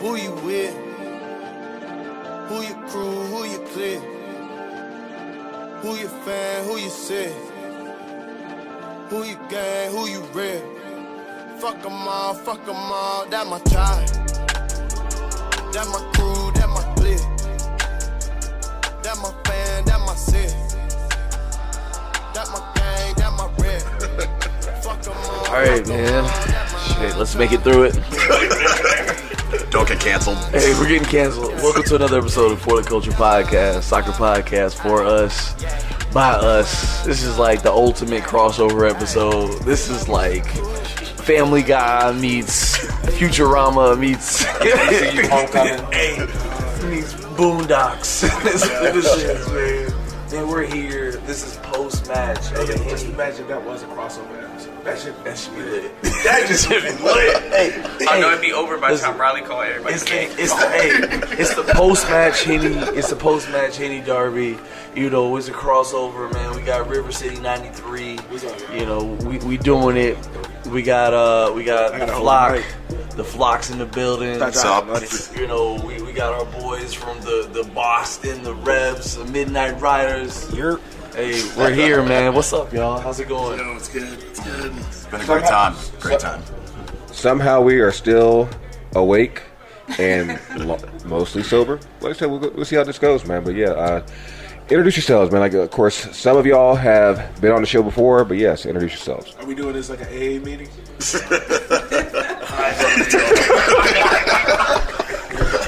Who you with? Who your crew? Who you clear? Who your fan? Who you say? Who you gang? Who you real? Fuck 'em all, fuck fuck 'em all. That my tribe. That my crew. That my clique. That my fan. That my sis. That my gang. That my red. Fuck 'em all. All right, fuck 'em man. All, that my Shit, let's make it through it. Don't get canceled. Hey, we're getting canceled. Welcome to another episode of For the Culture Podcast, soccer podcast for us, by us. This is like the ultimate crossover episode. This is like Family Guy meets Futurama meets hey, meets Boondocks. this, this is man. Man, we're here. This is post match. Hey, just imagine that was a crossover episode. That should That should be lit. That just should be lit. Hey, I hey, know it'd be over by the time Riley called everybody. It's the, it's the hey, it's the post match Henny, it's the post match Henny Derby. You know, it's a crossover, man. We got River City '93. You know, we, we doing it. We got uh, we got the a whole flock, the flocks in the building. That's up? You know, we, we got our boys from the the Boston, the Rebs, the Midnight Riders. You're Hey, we're here, man. What's up, y'all? How's it going? No, it's good. It's good. It's been a great time. Great time. somehow we are still awake and lo- mostly sober. Like I said, we'll, go- we'll see how this goes, man. But yeah, uh, introduce yourselves, man. Like, of course, some of y'all have been on the show before, but yes, introduce yourselves. Are we doing this like an AA meeting?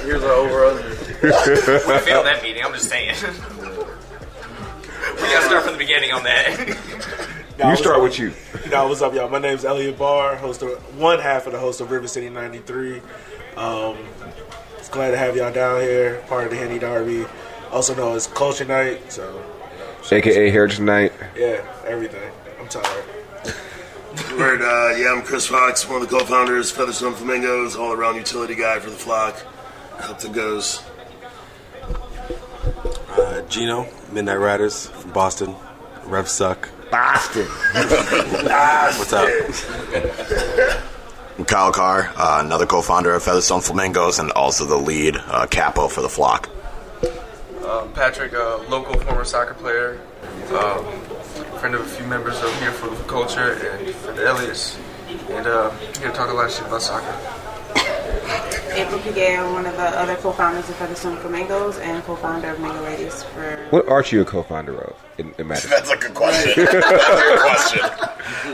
Here's our over under. I failed that meeting. I'm just saying. we gotta start from the beginning on that. No, You start up? with you. No, what's up, y'all? My name's Elliot Barr, host of one half of the host of River City '93. Um, it's glad to have y'all down here, part of the Henny Derby, also known as Culture Night. So, AKA Heritage Night. yeah, everything. I'm tired. Word, uh, yeah, I'm Chris Fox, one of the co-founders, Featherstone Flamingos, all-around utility guy for the flock. Help to goes. Gino, Midnight Riders from Boston. Rev Suck. Boston. What's up? I'm Kyle Carr, uh, another co-founder of Featherstone Flamingos and also the lead uh, capo for the flock. Um, Patrick, uh, local former soccer player, um, friend of a few members of here for the culture and for the Elliot's, and uh, here to talk a lot of shit about soccer. April Piguet, one of the other co-founders of Featherstone Flamingos and co-founder of Mango Ladies for What art you a co-founder of in, in Madison? That's a good question. That's a good question.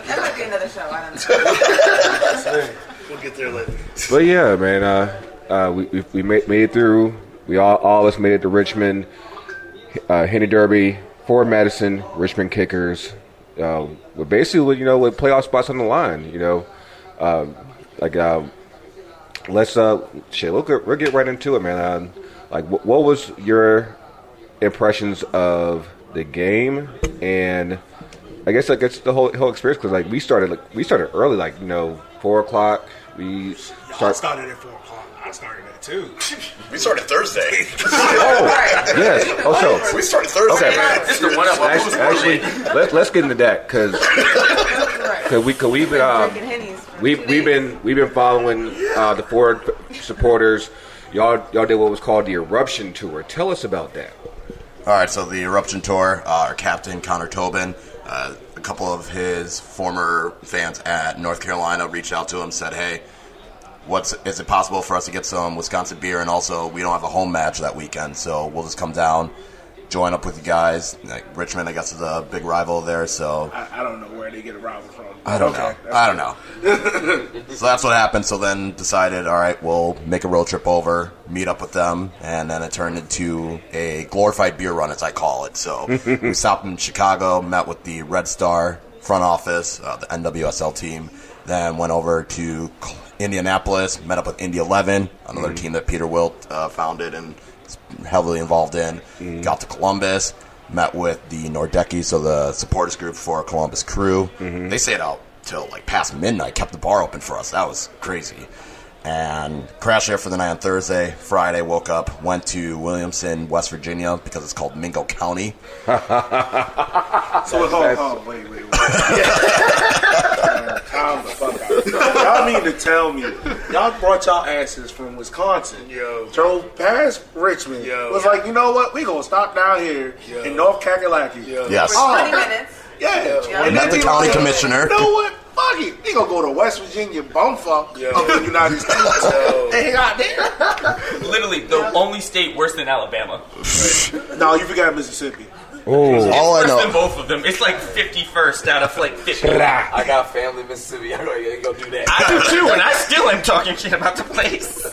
that might be another show. I don't know. We'll get there later. But yeah, man, uh, uh, we, we, we made, made it through. We all, all of us made it to Richmond, uh, Henny Derby, Forward Madison, Richmond Kickers. Uh, with basically, you know, with playoff spots on the line, you know, um, like, um, let's, uh, shit, we'll get, we'll get right into it, man. Um, like, wh- what was your impressions of the game and I guess like it's the whole whole experience because like we started like we started early like you know four o'clock we start started at four o'clock. I started at two. We started Thursday. Oh, yes. Oh, so We started Thursday. Okay. This is the one up. Actually, actually let's let's get into that because because we cause we've been um, Drinking Hennies for we two we've been we've been following uh, the Forward supporters. Y'all y'all did what was called the eruption tour. Tell us about that. All right, so the Eruption Tour, uh, our captain, Connor Tobin, uh, a couple of his former fans at North Carolina reached out to him, said, hey, what's is it possible for us to get some Wisconsin beer? And also, we don't have a home match that weekend, so we'll just come down, join up with you guys. Like, Richmond, I guess, is a big rival there, so I, I don't know where they get a rival from. I don't Okay, know. I don't know. so that's what happened. So then decided, all right, we'll make a road trip over, meet up with them, and then it turned into a glorified beer run, as I call it. So we stopped in Chicago, met with the Red Star front office, uh, the NWSL team, then went over to Indianapolis, met up with Indy 11, another team that Peter Wilt uh, founded and heavily involved in. Mm-hmm. Got to Columbus, met with the Nordecke, so the supporters group for Columbus Crew. Mm-hmm. They stayed out till like past midnight, kept the bar open for us. That was crazy. And crashed there for the night on Thursday. Friday, woke up, went to Williamson, West Virginia, because it's called Mingo County. So hold, hold, wait, wait, wait. Calm the fuck out. y'all mean to tell me y'all brought y'all asses from Wisconsin, Yo. drove past Richmond, Yo. was like, you know what, we gonna stop down here Yo. in North Kakalaki. Yo. Yes. Oh, 20 minutes. Yeah, Yeah. And Met then the county like, commissioner. You know what? Fuck it. We gonna go to West Virginia, bumfuck Yeah. of the United States. Yo. and out there. Literally, the only state worse than Alabama. No, you forgot Mississippi. Oh, All I Worse than know, both of them. It's like 51st out of like 50. I got family in Mississippi. I'm gonna go do that. I do too, and I still am talking shit about the place.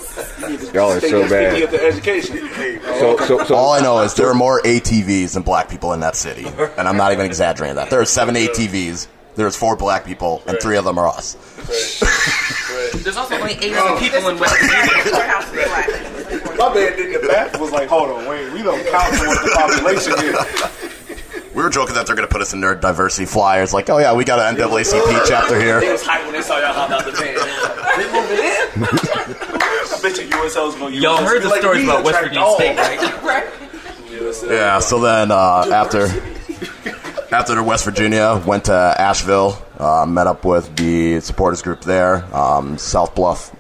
y'all are so Speaking bad. of the education. Hey, So, so, so, all I know is there are more ATVs than black people in that city, and I'm not even exaggerating that. There are seven ATVs. There's four black people, and three of them are us. There's also only eight other people in West Virginia. Courthouse is black. my man did the math was like, hold on, wait, we don't count towards the population here. We were joking that they're going to put us in their diversity flyers, like, oh yeah, we got an NAACP chapter here. They was hyped when they saw y'all hop out the van. They moving in. I bet you USL's gonna use Y'all heard the like, stories about West Virginia dogs. State, right? Yeah. So then uh, after after West Virginia, went to Asheville, uh, met up with the supporters group there, um, South Bluff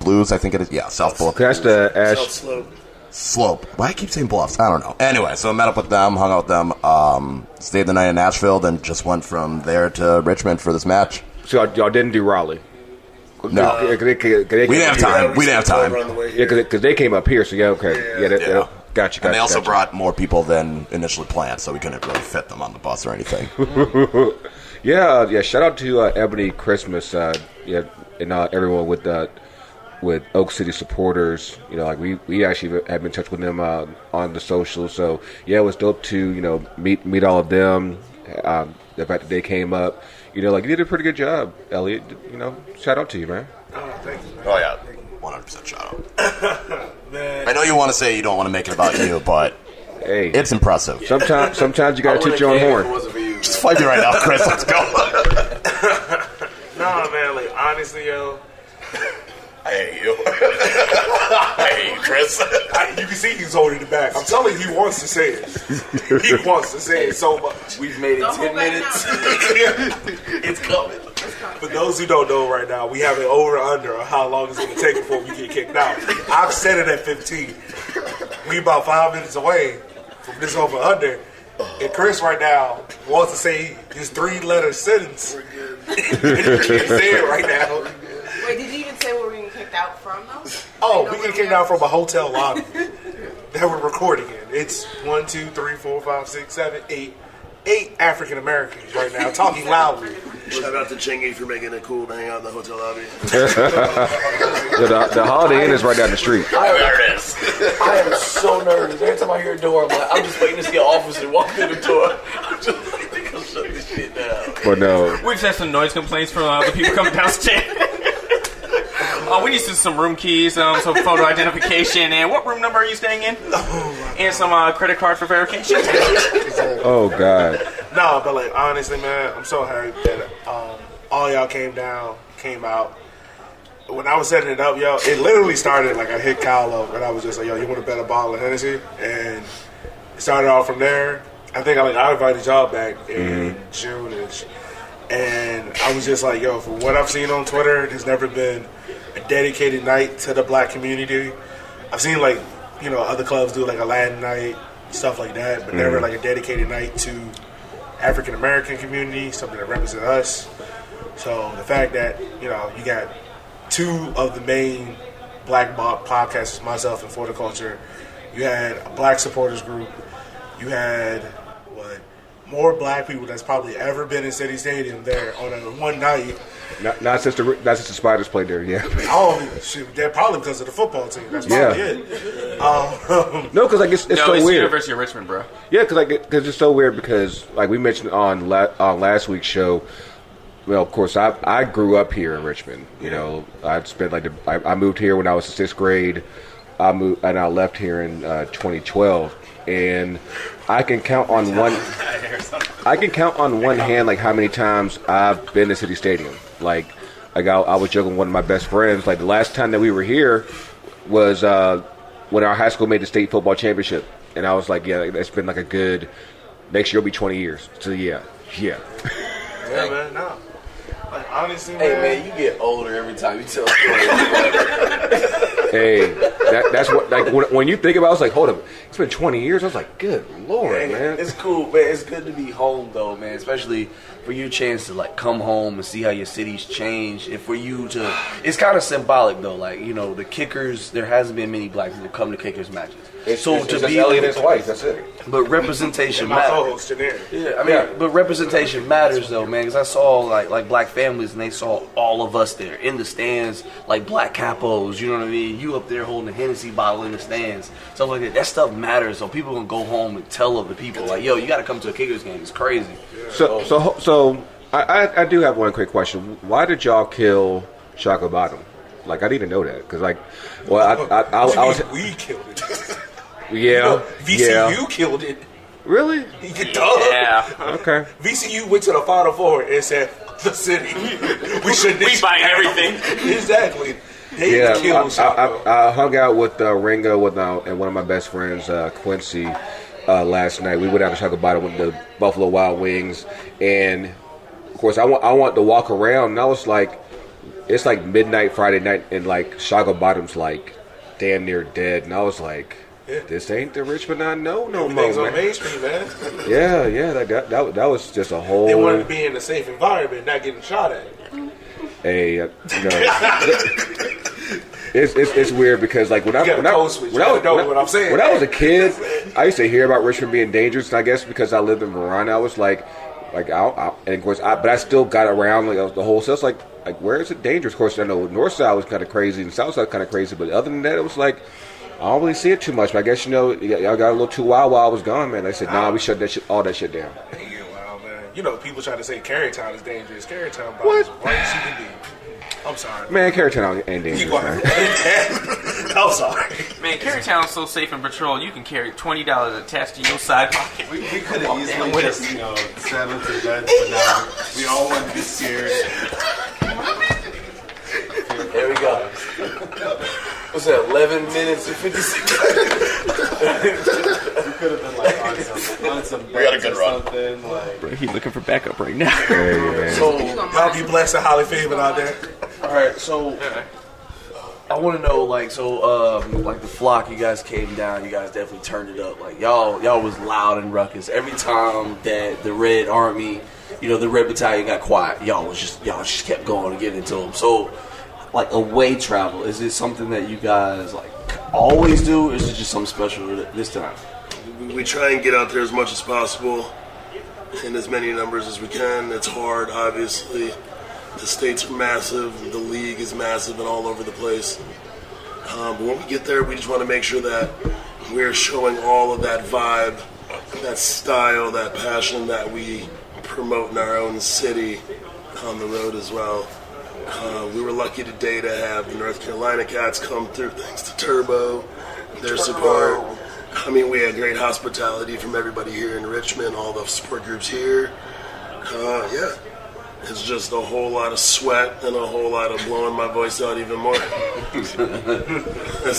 Blues, I think it is. Yeah, South Bluff. that's the Ash. Slope. Slope. Why I keep saying bluffs? I don't know. Anyway, so I met up with them, hung out with them, um, stayed the night in Nashville, then just went from there to Richmond for this match. So y'all, y'all didn't do Raleigh. No. Yeah, 'cause they, 'cause they We didn't have up here. time. We didn't have time. Around the way Yeah, because they came up here. So yeah, okay, yeah, they, Yeah. They, gotcha, gotcha. And they also gotcha. brought more people than initially planned, so we couldn't really fit them on the bus or anything. Yeah, yeah. Shout out to uh, Ebony Christmas, uh, yeah, and uh, everyone with uh, with Oak City supporters. You know, like we we actually have been in touch with them uh, on the social. So yeah, it was dope to you know meet meet all of them. Um, the fact that they came up, you know, like you did a pretty good job, Elliot. You know, shout out to you, man. Oh, thank you. Oh yeah, one hundred percent shout out. I know you want to say you don't want to make it about you, but Hey, it's impressive. sometimes sometimes you gotta would've toot your own came if it horn. you. Just fight me right now, Chris. Let's go. nah, man, like honestly, yo, I hate you. I hate Chris. I, you can see he's holding it back. I'm telling you, he wants to say it. He wants to say it so much. We've made it Don't ten minutes. it's coming. For those who don't know right now, we have an over under on how long it's going to take before we get kicked out. I've set it at 15. We about five minutes away from this over under. And Chris right now wants to say his three letter sentence. and he can't say it right now. Wait, did you even say where we were kicked out from, though? Oh, we nowhere get kicked out from a hotel lobby that we're recording in. It's one, two, three, four, five, six, seven, eight. Eight African Americans right now talking loudly. Shout out to Chingy for making it cool to hang out in the hotel lobby. Yeah, the, the Holiday Inn is right down the street. There it is. I am so nervous. Every time I hear a door, I'm like, I'm just waiting to see an officer walk through the door. I'm just like, they come shut this shit down. But no, We've had some noise complaints from uh, the people coming downstairs. Uh, we need some, some room keys, um, some photo identification, and what room number are you staying in? And some uh, credit card for verification. oh god, No, but like honestly, man, I'm so happy that um, all y'all came down, came out. When I was setting it up, yo, it literally started like I hit Kyle up, and I was just like, "Yo, you want to bet a bottle of Hennessy?" And it started off from there. I think I like I invited y'all back in June-ish, and I was just like, "Yo, from what I've seen on Twitter, there's never been a dedicated night to the black community." I've seen like you know other clubs do like a Latin night, stuff like that, but never mm. like a dedicated night to African American community, something that represents us. So the fact that you know you got two of the main black podcasters, myself and For the Culture, you had a black supporters group, you had more black people that's probably ever been in City Stadium there on a one night. not, not since the not since the Spiders played there. Yeah, Oh, shoot, they're probably because of the football team. That's probably Yeah. it. Um, no, because like it's, it's no, so it's weird. University of Richmond, bro. Yeah, because like because it's so weird because like we mentioned on la- on last week's show. Well, of course, I I grew up here in Richmond. You know, I spent like the, I, I moved here when I was in sixth grade. I moved and I left here in uh, 2012, and I can count on one. I can count on one hand like how many times I've been to City Stadium. Like, like I, I was joking with one of my best friends. Like the last time that we were here was uh, when our high school made the state football championship, and I was like, yeah, it's been like a good. Next year will be 20 years. So yeah, yeah. yeah, man, no. Like, honestly, Hey man. man, you get older every time you tell stories. Hey, that, that's what like when, when you think about, it, it's like, hold up, it's been 20 years. I was like, good lord, Hey, man. It's cool, man. It's good to be home though, man. Especially for your chance to like come home and see how your city's changed, and for you to. It's kind of symbolic though. Like you know, the kickers. There hasn't been many black people come to kickers matches. It's, so it's, to it's be Elliot and his wife. That's it. but representation my matters. co-host, Yeah, I mean, but representation matters though, man. Because I saw like like black families, and they saw all of us there in the stands, like black capos. You know what I mean? You up there holding a Hennessy bottle in the stands, stuff like that. That stuff matters. So people gonna go home and tell other people, like, yo, you got to come to a Kickers game. It's crazy. So, so, so, I, I, I do have one quick question. Why did y'all kill Shockoe Bottom? Like, I need to know that because, like, well, I, I, I, I, was, we killed it. yeah, VCU yeah, killed it. really, Duh. Yeah. okay. VCU went to the Final Four and said, "The city, we should We buy everything. exactly." They Yeah, I, I, I, I hung out with uh, Ringo with uh, and one of my best friends, uh, Quincy, uh, last night. We went out to Bottom with the Buffalo Wild Wings, and of course, I want I want to walk around, and I was like, it's like midnight Friday night, and like Shockoe Bottom's like damn near dead, and I was like. This ain't the Richmond I know no more, Everything's on man. Main Street, man. Yeah, yeah, that, that that that was just a whole. They wanted to be in a safe environment, not getting shot at. a uh, you know, it's, it's it's weird because like when I You when I, code when I was when I- what I'm saying. when I was a kid, I used to hear about Richmond being dangerous, and I guess because I lived in Varina, I was like, like I, I and of course, I, but I still got around like the whole. So it's like like where is it dangerous? Of course, I know North Side was kind of crazy and South Side kind of crazy, but other than that, it was like. I don't really see it too much, but I guess you know y'all got a little too wild while I was gone, man. They said, "Nah, we shut that shit, all that shit down." Yeah, wow, man. You know, people try to say Carytown is dangerous. As white as you can be. I'm sorry. Man, Carytown ain't You dangerous, are- man. I'm sorry. Man, Carytown's so safe in patrol, you can carry twenty dollars attached to your side pocket. We, we could have Walk down easily with just, it. you know, settled to bed, but now we all want to be scared. There we go. What's that? Eleven minutes and fifty six. We could have been like on some, on some we had a good run. something like. He's looking for backup right now. Hey, man. So Y'all be blessed and highly favored out there. All right, so I want to know, like, so, um, like the flock, you guys came down, you guys definitely turned it up. Like, y'all, y'all was loud and ruckus every time that the Red Army, you know, the Red Battalion got quiet. Y'all was just, y'all just kept going and getting into them. So, like, away travel, is it something that you guys like always do? Or is it just something special this time? We try and get out there as much as possible in as many numbers as we can. It's hard, obviously. The states are massive, the league is massive and all over the place. Um, but when we get there, we just want to make sure that we're showing all of that vibe, that style, that passion that we promote in our own city on the road as well. Uh, we were lucky today to have the North Carolina Cats come through thanks to Turbo, their support. I mean, we had great hospitality from everybody here in Richmond, all the support groups here. Uh, yeah, it's just a whole lot of sweat and a whole lot of blowing my voice out even more. That's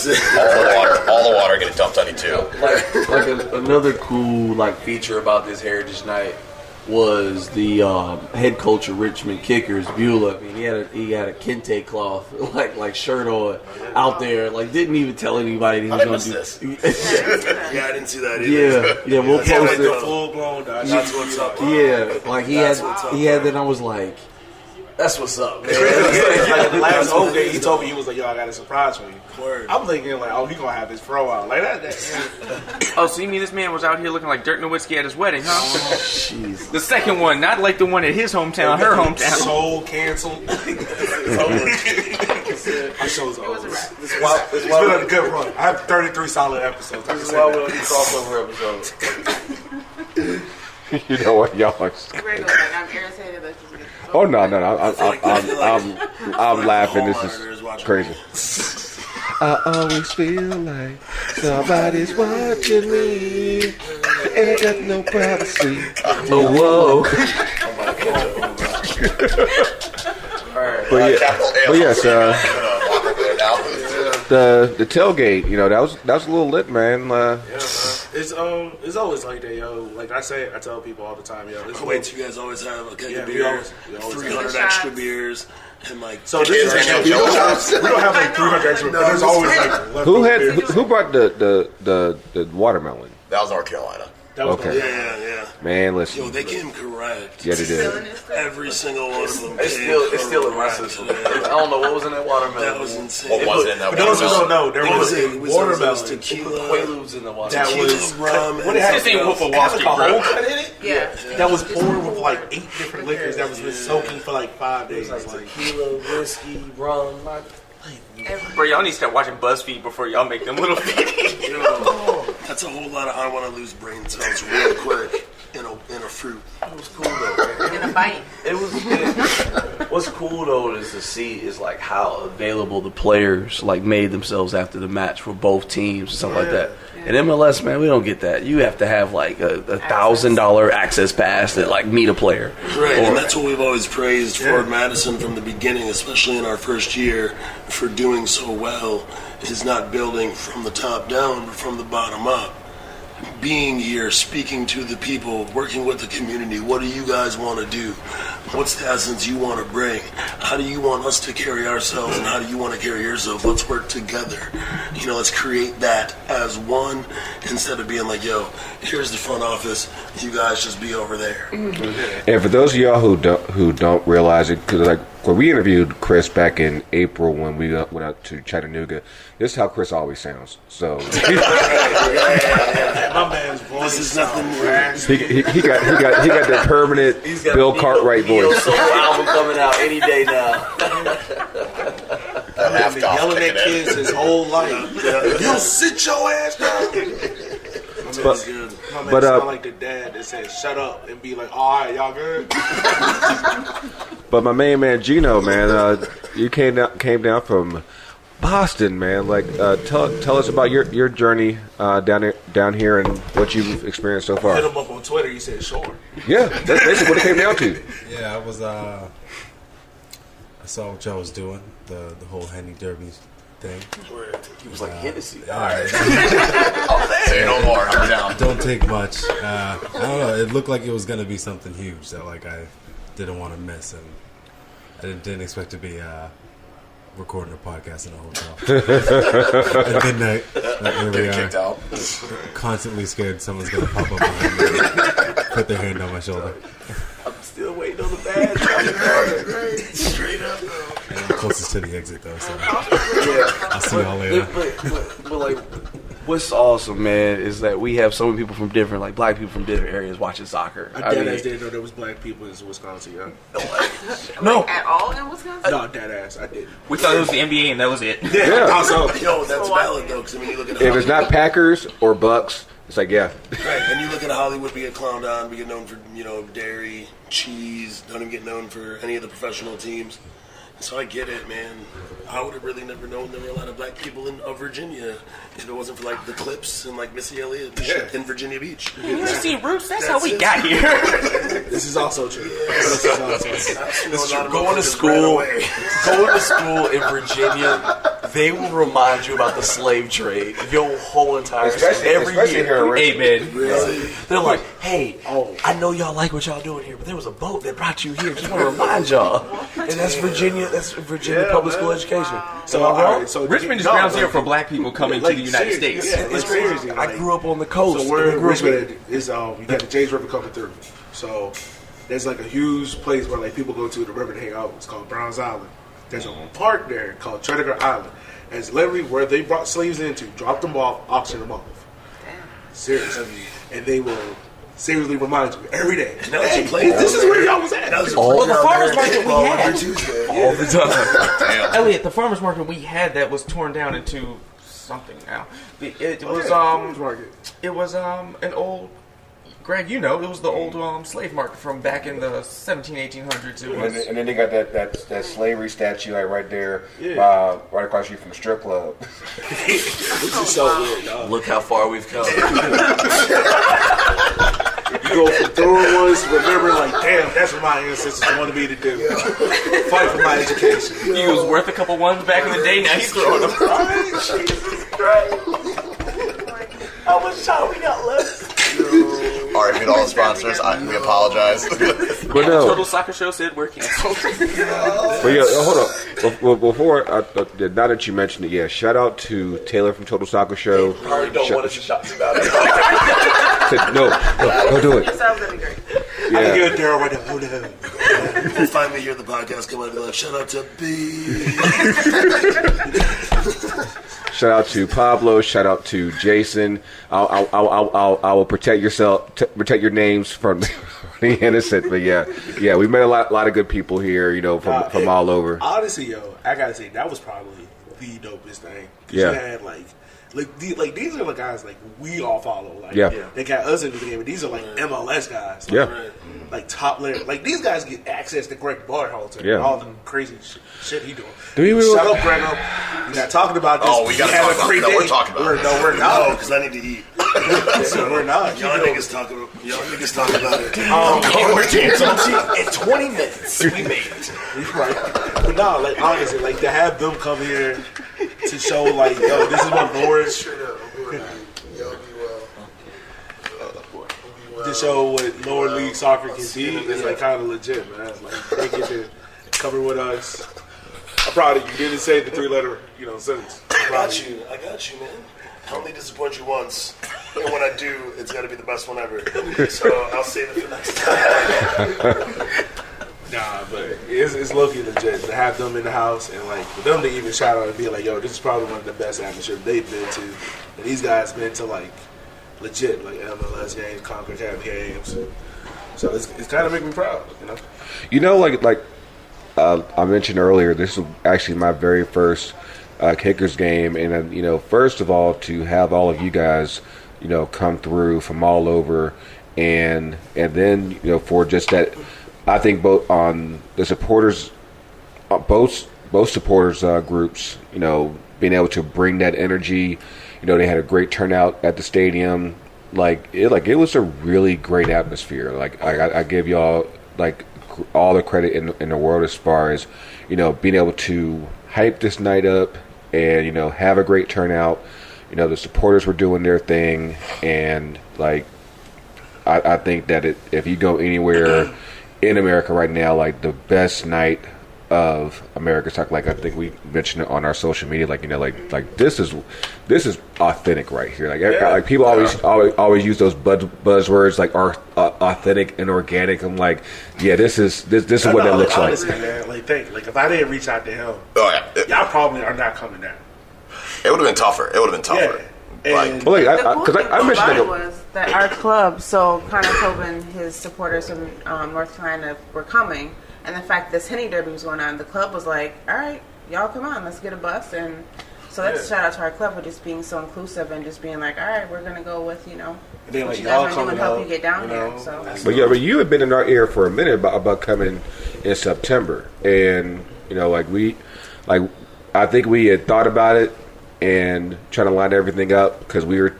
it. All the water, all the water getting dumped on you too. like like a, another cool like feature about this Heritage Night was the um, head coach of Richmond Kickers, Beulah. I mean, he had a he had a kente cloth like like shirt on out there. Like didn't even tell anybody he was going to this. do. Yeah, I didn't see that either. yeah, yeah, we'll Yeah, post like it. full blown. That's what's up. Yeah, like he That's had he had. Then I was like, "That's what's up, man." like the last whole game, he told me he was like, "Yo, I got a surprise for you." Word. I'm thinking like, "Oh, he gonna have his throw out like that." that Oh, so you mean this man was out here looking like Dirk Nowitzki at his wedding, huh? Oh, Jeez. The second one, not like the one at his hometown, her hometown. Soul canceled. Our show's over. It's This is why, this is why been we- a good run. I have 33 solid episodes. I this can is say why we that. don't do crossover episodes. you know what, y'all? Are, Regular, like I'm irritated that you get oh no, no, no! I'm, I'm, I'm, I'm, I'm laughing. This is crazy. I always feel like somebody's watching me. Ain't got no privacy. Oh, whoa. But yeah, but yes, uh, walk over there now. the the tailgate. You know that was that was a little lit, man. Uh, It's it's um, it's always like that, yo. Like I say, I tell people all the time, yo. It's Oh, wait, you guys always have a keg Yeah, of we beers, always- we always 300 extra beers, and like So this is Daniel we don't, have, we don't have like 300 extra, but there's always like Who had who, who brought the, the the the watermelon? That was North Carolina. That was Okay. Yeah, yeah, yeah. Man, listen. Yo, they came correct. Yeah, they did. Every single one of them. It's still, it's still in my system. I don't know what was in that watermelon. That was insane. What was it in that For those who watermelon? don't know, there was was, a it was, it was watermelon tequila, Quaaludes in the watermelon. that was rum, what and it had. This ain't Wolf of it Wall had Street, a bro. whole cut in it. Yeah. That was poured with like eight different liquors that was been soaking for like five days. Like, tequila, whiskey, rum. Bro, y'all need to start watching BuzzFeed before y'all make them little videos. Yo, that's a whole lot of I want to lose brain cells real quick in a in a fruit. It was cool though. In a bite. It was. It, what's cool though is to see is like how available the players like made themselves after the match for both teams and stuff like that. In MLS, man, we don't get that. You have to have like a, a thousand dollar access pass to like meet a player. Right, Or- and that's what we've always praised Forward Madison from the beginning, especially in our first year, for doing so well, is not building from the top down, but from the bottom up. Being here, speaking to the people, working with the community. What do you guys want to do? What's the essence you want to bring? How do you want us to carry ourselves, and how do you want to carry yourself? Let's work together. You know, let's create that as one instead of being like, yo, here's the front office. You guys just be over there. Mm-hmm. And for those of y'all who don't who don't realize it, because like when we interviewed Chris back in April when we uh, went out to Chattanooga, this is how Chris always sounds. So my man's voice This is sound nothing he, he, he got he got he got that permanent He's got Bill Neo- Cartwright voice. Soul album coming out any day now. That half been yelling at kids his whole life. You sit your ass down. But, My man But, uh, like the dad that says "shut up" and be like, "All right, y'all good." but my main man Gino, man, uh, you came down came down from Boston, man. Like, uh, tell tell us about your your journey uh, down here, down here and what you've experienced so Hit far. him up on Twitter. He said, "Sure." Yeah, that's basically what it came down to. Yeah, I was. Uh, I saw what y'all was doing, the the whole Henny Derby thing. He was like Hennessy. All right, Say no more. I'm down. don't take much. Uh, I don't know. It looked like it was gonna be something huge that like I didn't want to miss, and I didn't, didn't expect to be uh, recording a podcast in a hotel at midnight. But here we are. kicked out. Constantly scared someone's gonna pop up behind me, put their hand on my shoulder. I'm still waiting on the badge. Straight up. And I'm closest to the exit though, so I'll see y'all later. But, but, but like, what's awesome, man, is that we have so many people from different, like black people from different areas watching soccer. I I dead mean, ass didn't know there was black people in Wisconsin. Yo. no, At all in Wisconsin? No, dead ass. I didn't. We thought it was the NBA and that was it. Yeah. I thought so. Yo, that's valid though, because I mean, you look at If it's not Packers or Bucks, it's like yeah. Right, and you look at Hollywood, we get clowned on, we get known for, you know, dairy, cheese, don't even get known for any of the professional teams. So I get it, man. I would have really never known there were a lot of black people in uh, Virginia if it wasn't for like the Clips and like Missy Elliott and shit in Virginia Beach. You see Roots? That's, That's how we it. got here. This is also true. This is also true. It's true. going to school, going to school in Virginia, they will remind you about the slave trade your whole entire every year. hey man, They're like, hey, oh, I know y'all like what y'all doing here, but there was a boat that brought you here. Just want to remind y'all, and that's Virginia. That's Virginia Yeah, public man. school education. So, all right, so Richmond is no, ground zero like- for black people coming like, to the United seriously, States. yeah, It's like, crazy. seriously, I grew up on the coast. So where We grew in- Richmond is, um, you got the James River coming through. So there's like a huge place where like people go to the river to hang out. It's called Browns Island. There's a park there called Tredegar Island. And it's literally where they brought slaves into, dropped them off, auctioned them off. Seriously. And they will seriously reminds me every day. Now that you Hey, play this is where y'all was at. That was a Well, the farmers market we all had. every Tuesday. all the time. Elliot, the farmers market we had that was torn down into something now. The- It was um, it was um, an old. Greg, you know, it was the old um, slave market from back in the 17, 1800s. It And, then- and then they got that, that that slavery statue like right there, uh, right across you from the strip club. This is so weird. Look how far we've come. You go from throwing ones, remembering like, damn, that's what my ancestors wanted me to do. Fight for my education. He was worth a couple ones back in the day. Now he's throwing them. Jesus Christ. How much time we got left? RIP to all the sponsors. I, we apologize. But no, Total Soccer Show said we're canceled. but yeah, uh, hold on. Be- be- Before, uh, now that you mentioned it, yeah, shout out to Taylor from Total Soccer Show. I already don't Shut- want to shout about it. Said, no, no, don't do it. It sounds really great. I Yeah. give Daryl right now. Hold on. We'll finally hear the podcast come out and be like, shout out to B. Shout out to Pablo. Shout out to Jason. I'll, I'll, I'll, I'll, I'll, I will protect yourself, t- protect your names from the innocent. But yeah, yeah, we met a lot, lot of good people here. You know, from Nah, from it- all over. Honestly, yo, I gotta say that was probably the dopest thing. Yeah. you had like, like, the, like these are the guys like we all follow. Like, Yeah. Yeah. they got us into the game, but these are like MLS guys. Like, Yeah. like top layer. Like these guys get access to Gregg Berhalter Yeah. and all the crazy sh- shit he doing. Do we really- Shut up, Greg. We're not talking about this. Oh, we gotta had talk a about- great no, we're talking about We're, it. no, we're not. No, not. because I need to eat. we're not. Y'all You know, niggas talking. Y'all niggas talking about it. Um, in 20 minutes, we made it. Right. But no, like, honestly, like, to have them come here to show, like, yo, this is what Lawrence, to show what lower league soccer can be is, like, kind of legit, man. Like, they get to cover with us. I'm proud of you. You didn't say the three letter, you know, sentence. I'm I got you. I got you, man. I only disappoint you once, and when I do, it's got to be the best one ever. So I'll save it for next time. Nah, but it's, it's low-key legit to have them in the house and like for them to even shout out and be like, "Yo, this is probably one of the best atmospheres they've been to." And these guys been to like legit like MLS games, Concacaf games. So it's, it's kind of making me proud, you know. You know, like like uh, I mentioned earlier, this was actually my very first uh, kickers game, and uh, you know, first of all, to have all of you guys, you know, come through from all over, and and then you know, for just that, I think both on the supporters, uh, both both supporters uh, groups, you know, being able to bring that energy, you know, they had a great turnout at the stadium. Like it, like it was a really great atmosphere. Like I, I, I give y'all like all the credit in in the world as far as you know being able to hype this night up and you know have a great turnout. You know the supporters were doing their thing, and like I, I think that it, if you go anywhere in America right now, like the best night of America's talk. like I think we mentioned it on our social media, like you know, like like this is this is authentic right here. Like every- like people always always always use those buzz, buzzwords like are uh, authentic and organic. I'm like, yeah, this is this this is what No, that looks like. man. Like, think, like if I didn't reach out to him, oh yeah, y'all probably are not coming down. it would have been tougher. It would have been Yeah. tougher. And Well, like, The I, cool because thing I, I, mentioned about like it was that our club, so Connor Tobin, his supporters from um, North Carolina were coming, and the fact this Henny Derby was going on, the club was like, "All right, y'all come on, let's get a bus." And so that's a shout out to our club for just being so inclusive and just being like, "All right, we're gonna go with you know And then, what like, you y'all guys want to do and coming help out, you get down you here." know, So But yeah, but you had been in our ear for a minute about, about coming in September, and you know, like we, like I think we had thought about it and trying to line everything up because we were,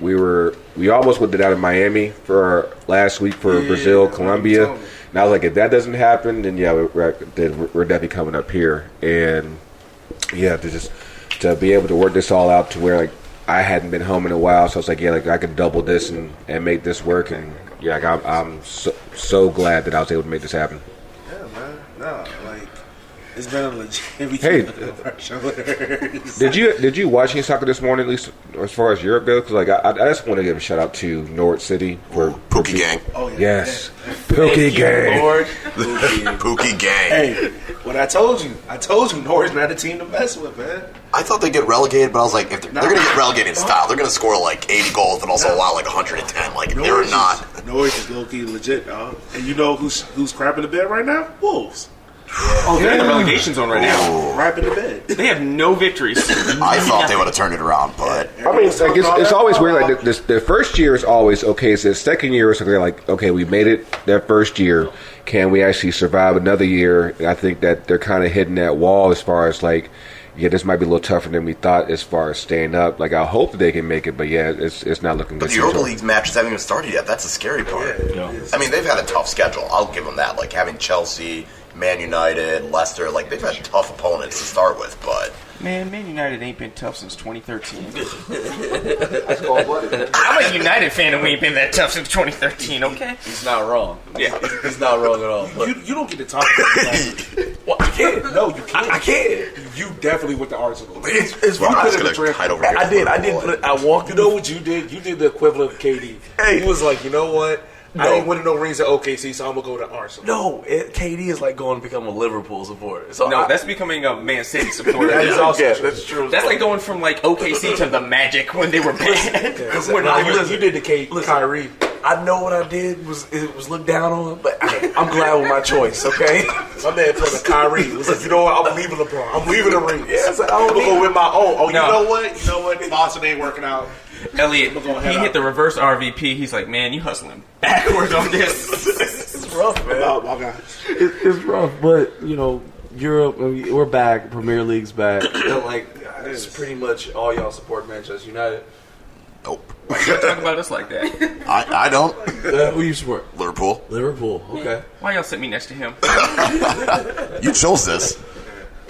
we were, we almost went down to Miami for our last week for Yeah, Brazil, I remember you Colombia, and I was like, if that doesn't happen, then yeah, we're, then we're- we're definitely coming up here, and yeah, to just to be able to work this all out to where like I hadn't been home in a while, so I was like, yeah, like I could double this and, and make this work, and yeah, like, I'm I'm so, so glad that I was able to make this happen. Yeah, man. No, like it's been a legit. we Hey. keep looking at our shoulders. Did you did you watch any soccer this morning, at least as far as Europe goes? Because like I, I just want to give a shout out to Norwich City for Pookie Gang. Oh yeah. yes, Pookie Gang. Lord, Pookie Gang. Hey, what I told you, I told you, Norwich not a team to mess with, man. I thought they'd get relegated, but I was like, if they're, they're going to get relegated in style, they're going to score like 80 goals and also allow like 110. Like, they're not. Is, Norwich is low key legit, dog. And you know who's who's crapping the bed right now? Wolves. Oh, they're in the relegation zone right now. Crapping the bed. They have no victories. I thought they would have turned it around, but I mean, it's, like, it's, it's always weird. Like this, the first year is always okay. So the second year is like, they're like, okay, we made it that first year. Can we actually survive another year? And I think that they're kind of hitting that wall as far as like, yeah, this might be a little tougher than we thought as far as staying up. Like I hope they can make it, but yeah, it's it's not looking but good. the Europa so. League matches haven't even started yet. That's the scary part. I mean, they've had a tough schedule. I'll give them that. Like having Chelsea, Man United, Leicester, like they've had tough opponents to start with, but Man, Man United ain't been tough since 2013. That's cold blooded. I'm a United fan and we ain't been that tough since 2013, okay? He's not wrong. Yeah. He's not wrong at all. But You, you don't get to talk about that. well, I can't. No, you can't. I, I can't. You definitely went to Arsenal. It's, it's Well, I was fine. gonna over. I did. I did. I walked. You know what you did? You did the equivalent of KD. Hey. He was like, you know what? I No. ain't winning no rings at OKC, so I'm gonna go to Arsenal. No, it, KD is like going to become a Liverpool supporter. So No, I, that's becoming a Man City supporter. That is also yeah, true. that's true. That's like going from like OKC to the Magic when they were bad. Listen, When nah, they you were- listen. You did the K- Listen. Kyrie. I know what I did was it was looked down on, but I, I'm glad with my choice. Okay. My man put a Kyrie. He was like, you know what? I'm leaving LeBron. I'm leaving the rings. Yeah, it's like, I don't I'm gonna go with my own. Oh, you know what? You know what? Boston ain't working out. Elliot, he hit the reverse RVP. He's like, man, you hustling backwards on this. It's rough, man. Oh my god. It, it's rough, but you know, Europe. I mean, we're back. Premier League's back. And, like it's pretty much all y'all support Manchester United. Nope. Talk about us like that. I, I don't. Uh, who you support? Liverpool. Liverpool. Okay. Why y'all sit me next to him? You chose this.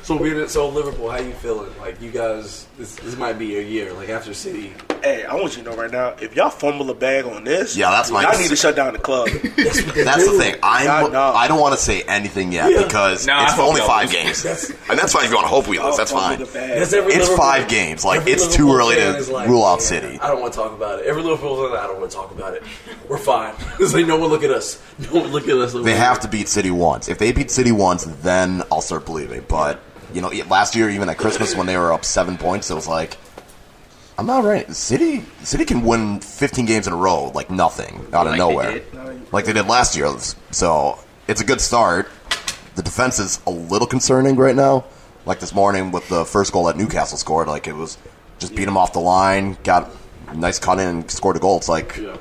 So we so Liverpool. How you feeling? Like you guys, this, this might be your year. Like after City. Hey, I want you to know right now, if y'all fumble a bag on this, Yeah, that's my- Y'all need to shut down the club. That's the thing. I'm. God, no. I don't want to say anything yet Yeah. because No, I it's hope only y'all five lose. games, That's- and that's fine if you want to hope we lose. That's Fumble fine. the bag. That's every It's Liverpool- five games. Like every it's Liverpool too early fan to is like, rule out "Yeah, City. I don't want to talk about it. Every Liverpool fan, I don't want to talk about it. We're fine. it's like no one look at us. No one look at us. They have to beat City once. If they beat City once, then I'll start believing. But you know, last year even at Christmas when they were up seven points, it was like, I'm not right. City, City can win 15 games in a row like nothing out of Like they nowhere, did. like they did last year. So it's a good start. The defense is a little concerning right now. Like this morning with the first goal that Newcastle scored, like it was just beat them off the line, got a nice cut in, and scored a goal. It's like Yeah.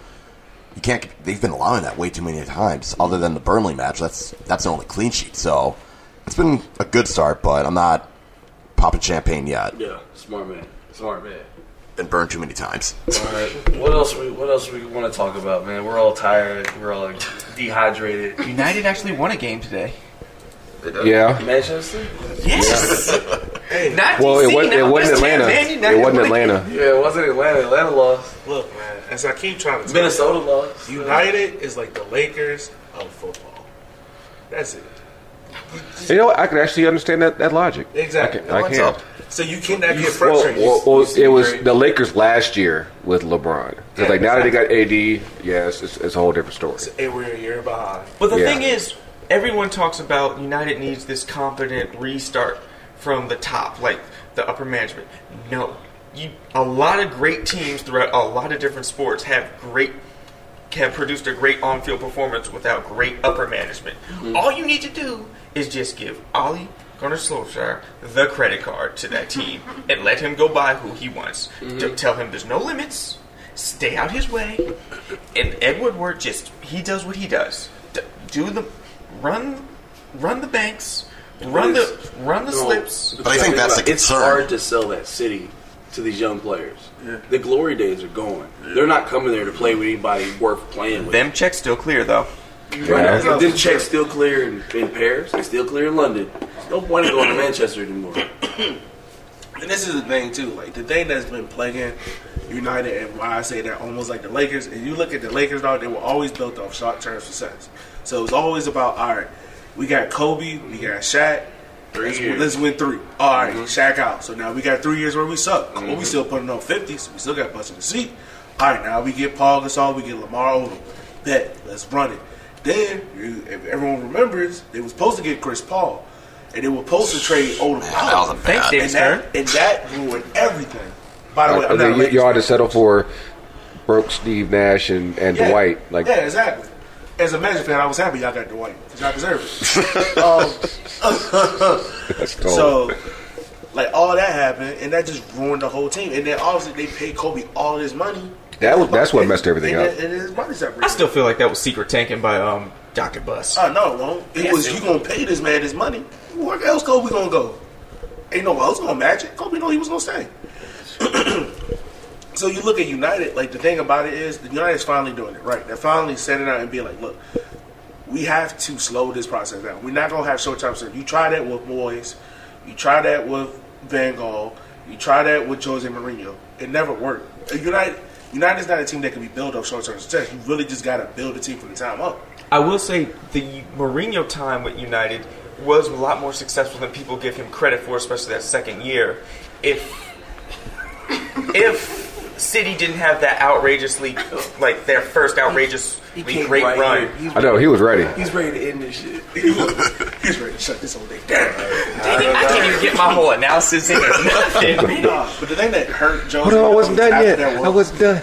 you can't. They've been allowing that way too many times. Other than the Burnley match, that's that's the only clean sheet. So it's been a good start, but I'm not popping champagne yet. Yeah, smart man. Smart man. Been burned too many times. All right. What else? We, what else we want to talk about, man? We're all tired. We're all dehydrated. United actually won a game today. Yeah. Manchester? Yes. Hey, not Well, it DC, wasn't. It not wasn't West Ham, Atlanta. man. United It wasn't won a game. Atlanta. Yeah, it wasn't Atlanta. Atlanta lost. Look, man, as I keep trying to tell Minnesota lost. you, United is like the Lakers of football. That's it. You know, what? I can actually understand that, that logic. Exactly. I can. I What's can. So you cannot get Well, frustrated. well, well, see it was great. the Lakers last year with LeBron. 'Cause, like now that they got AD, yes, it's, it's a whole different story. and we're a year behind. But the Yeah. thing is, everyone talks about United needs this confident restart from the top, like the upper management. No, you. A lot of great teams throughout a lot of different sports have great have produce a great on-field performance without great upper management. Mm-hmm. All you need to do is just give Ole Gunnar Solskjaer the credit card to that team and let him go buy who he wants. Mm-hmm. To tell him there's no limits. Stay out his way. And Ed Woodward just he does what he does. D- Do the run, run the banks, run the run the slips. But I think that's the concern. It's hard to sell that city to these young players. The glory days are going. They're not coming there to play with anybody worth playing with. Them checks still clear though. Right. And them checks still clear in, in Paris. They still clear in London. No point in going to Manchester anymore. And this is the thing too, like the thing that's been plaguing United and why I say they're almost like the Lakers. And you look at the Lakers now, they were always built off short term success. So it was always about all right, we got Kobe, we got Shaq. Let's, years. let's win three. All right, mm-hmm. Shaq out. So now we got three years where we suck. Kobe mm-hmm. still putting on fifties. we still got butts in the seat. All right, now we get Paul Gasol, we get Lamar Odom. Bet, let's run it. Then, you, if everyone remembers, they was supposed to get Chris Paul, and they were supposed to trade Odom That out wasn't Thanks, bad. David Stern. that, and that ruined everything. By the way, I I'm not a you, Lakers you ought to settle for broke Steve Nash and, and yeah. Dwight. Like yeah, exactly. As a Magic fan, I was happy y'all got Dwight because y'all deserve it. um, that's cold. so, like all that happened, and that just ruined the whole team. And then obviously they paid Kobe all this money. That was- that's what messed everything and up. And his money I still feel like that was secret tanking by um Dr. Buss. Oh no, it won't. It Yes, was it you gonna pay this man his money. Where else Kobe gonna go? Ain't no else gonna match it. Kobe know he was gonna stay. so you look at United. Like the thing about it is, United's finally doing it right. They're finally setting out and being like, look, we have to slow this process down. We're not gonna have short term. Success. You try that with boys. You try that with Van Gaal. You try that with Jose Mourinho. It never worked. United United's not a team that can be built up short term success. You really just got to build a team from the time up. I will say the Mourinho time with United was a lot more successful than people give him credit for, especially that second year. If if City didn't have that outrageously like their first outrageously came great right run. He's I know he was ready. He's ready to end this shit. He's ready to shut this whole thing down. I can't even get my whole analysis in or nothing. Nah, but the thing that hurt Jose Hold on, I wasn't done yet. that I wasn't done.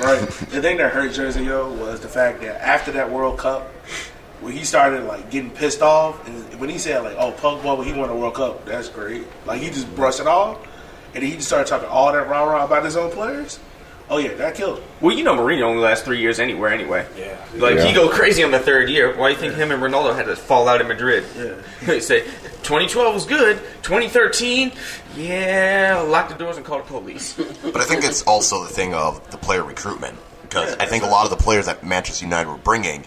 Right. The thing that hurt Jersey yo was the fact that after that World Cup, when he started like getting pissed off, and when he said like, "Oh, Pogba, when he won a World Cup, that's great," like he just brushed it off, and then he just started talking all that rah rah about his own players. Oh yeah, that killed him. Well, you know Mourinho only lasts three years anywhere anyway. Yeah. Like Yeah. he go crazy on the third year. Why do you think him and Ronaldo had to fall out in Madrid? Yeah. They say 2012 was good. 2013, yeah, lock the doors and call the police. But I think it's also the thing of the player recruitment because I think a lot of the players that Manchester United were bringing,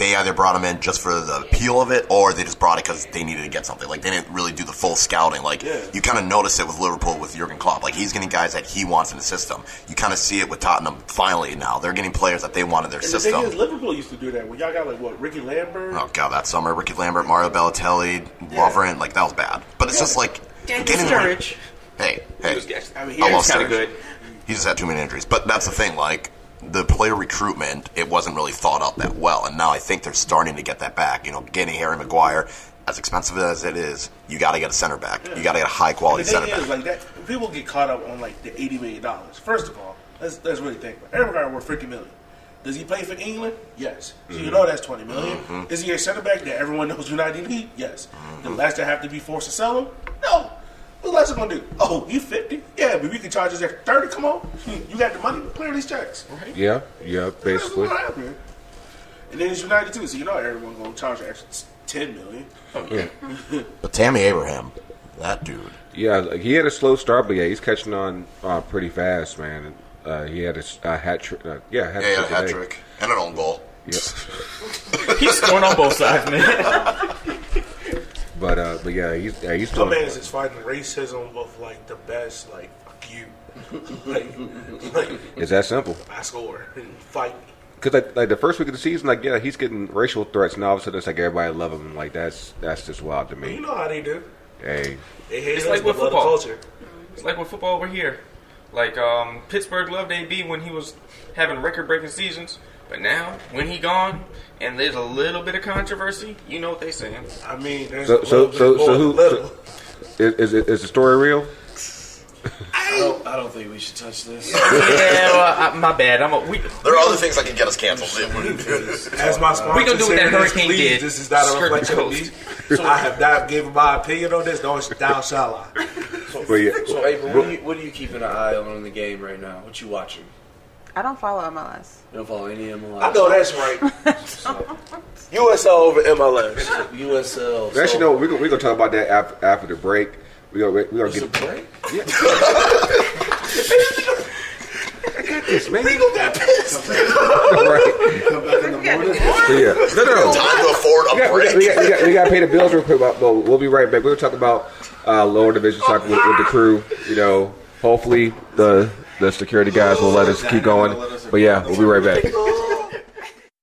they either brought him in just for the appeal of it, or they just brought it because they needed to get something. Like they didn't really do the full scouting. Like Yeah. you kind of notice it with Liverpool with Jurgen Klopp. Like he's getting guys that he wants in the system. You kind of see it with Tottenham. Finally, now they're getting players that they want in their And the system. thing is, Liverpool used to do that when y'all got like what Ricky Lambert. Oh god, that summer, Ricky Lambert, Mario Balotelli, Lovren, like that was bad. But it's just like Getting getting Sturridge. Hey, hey, I mean, I he love was kind of good. He just had too many injuries. But that's the thing, like the player recruitment, it wasn't really thought out that well, and now I think they're starting to get that back. You know, getting Harry Maguire, as expensive as it is, you got to get a center back. You got to get a high quality center back. is, like that, people get caught up on like the eighty million dollars. First of all, let's let's really think. Harry Maguire worth fifty million. Does he play for England? Yes. So Mm-hmm. you know that's twenty million. Is he a center back that everyone knows United need? Yes. Mm-hmm. Does Leicester have to be forced to sell him? No. What's Leicester gonna do? Oh, you fifty? Yeah, but we can charge us extra thirty. Come on, you got the money. To clear these checks. Right? Yeah, yeah, That's basically. what happened. And then it's United too, so you know everyone's gonna charge an extra ten million. Yeah, But Tammy Abraham, that dude. yeah. Like he had a slow start, but yeah, he's catching on uh, pretty fast, man. Uh, he had a hat trick. Uh, yeah, hat Yeah, yeah, trick hat trick and an own goal. Yeah. He's scoring on both sides, man. But uh, but yeah, he's yeah, he's My doing. man is just fighting racism with like the best, like fuck you, like, like It's that simple. I score and fight. Because like, like the first week of the season, like yeah, he's getting racial threats, and all of a sudden it's like everybody love him. Like that's that's just wild to me. You know how they do. Hey, They hate It's us, like with but love the football. culture. It's like with football over here. Like um, Pittsburgh loved AB when he was having record-breaking seasons, but now when he gone and there's a little bit of controversy, you know what they saying. I mean, there's So- a so- bit so- so who- little. is is, it- is the story real? I don't, I don't think we should touch this. yeah, well, I, my bad. I'm a, we, There are other things that can get us canceled. As my sponsor, We gonna do what that said, hurricane please, did. This is not a Skirt the reflection of me. coast. I have not given my opinion on this. No, thou shall I. But yeah, So, April, what are, you, what are you keeping an eye on in the game right now? What you watching? I don't follow MLS. You don't follow any MLS? I know that's right. USL over MLS. USL. actually, no, we're gonna, we're gonna talk about that after, after the break. We gonna we gonna It's a get break. this man. Legal got pissed. right. Come back in the morning. Yeah, no, no, no. Time to afford a We got, break. We got, we, got, we got to pay the bills real quick, but, but we'll be right back. We're gonna talk about uh, lower division soccer with, with the crew. You know, hopefully the the security guys will let us keep going. But yeah, we'll be right back.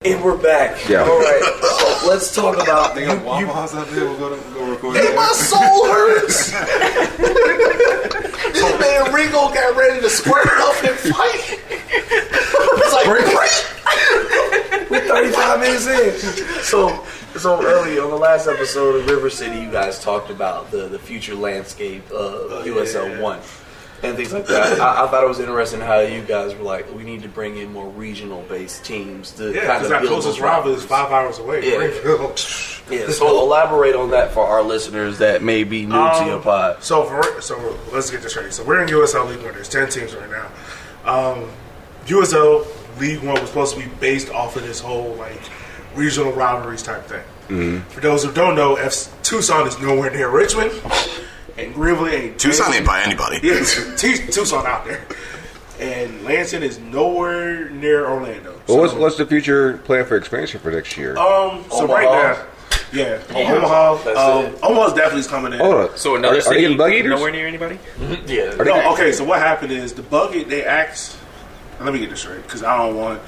And we're back. Yeah. All right. So let's talk about They you. got Waffle House out there. We'll go, to, we'll go record Hey, my soul hurts. this man Ringo got ready to square up and fight. It's like great. We're 35 minutes in. So, so earlier on the last episode of River City, you guys talked about the, the future landscape of oh, USL One and things like that. I, I thought it was interesting how you guys were like, we need to bring in more regional based teams to Yeah, kind because of our closest rival is five hours away. Yeah. Yeah, so elaborate on that for our listeners that may be new to your Um, pod. So for so let's get this straight. So we're in USL League One. There's ten teams right now. Um, USL League One was supposed to be based off of this whole like regional rivalries type thing. For those who don't know, F- Tucson is nowhere near Richmond, and Greenville ain't Tucson ain't by anybody. Yeah, Tucson out there, and Lansing is nowhere near Orlando. Well, what's So- what's the future plan for expansion for next year? Um, so Omaha. right now, Yeah, Omaha. That's Um, it. Omaha's definitely is coming in. Hold on. So Are another they- are they city getting bug eaters? nowhere near anybody? Yeah. Are they- No, okay, so what happened is the buggy they asked. Let me get this straight because I don't want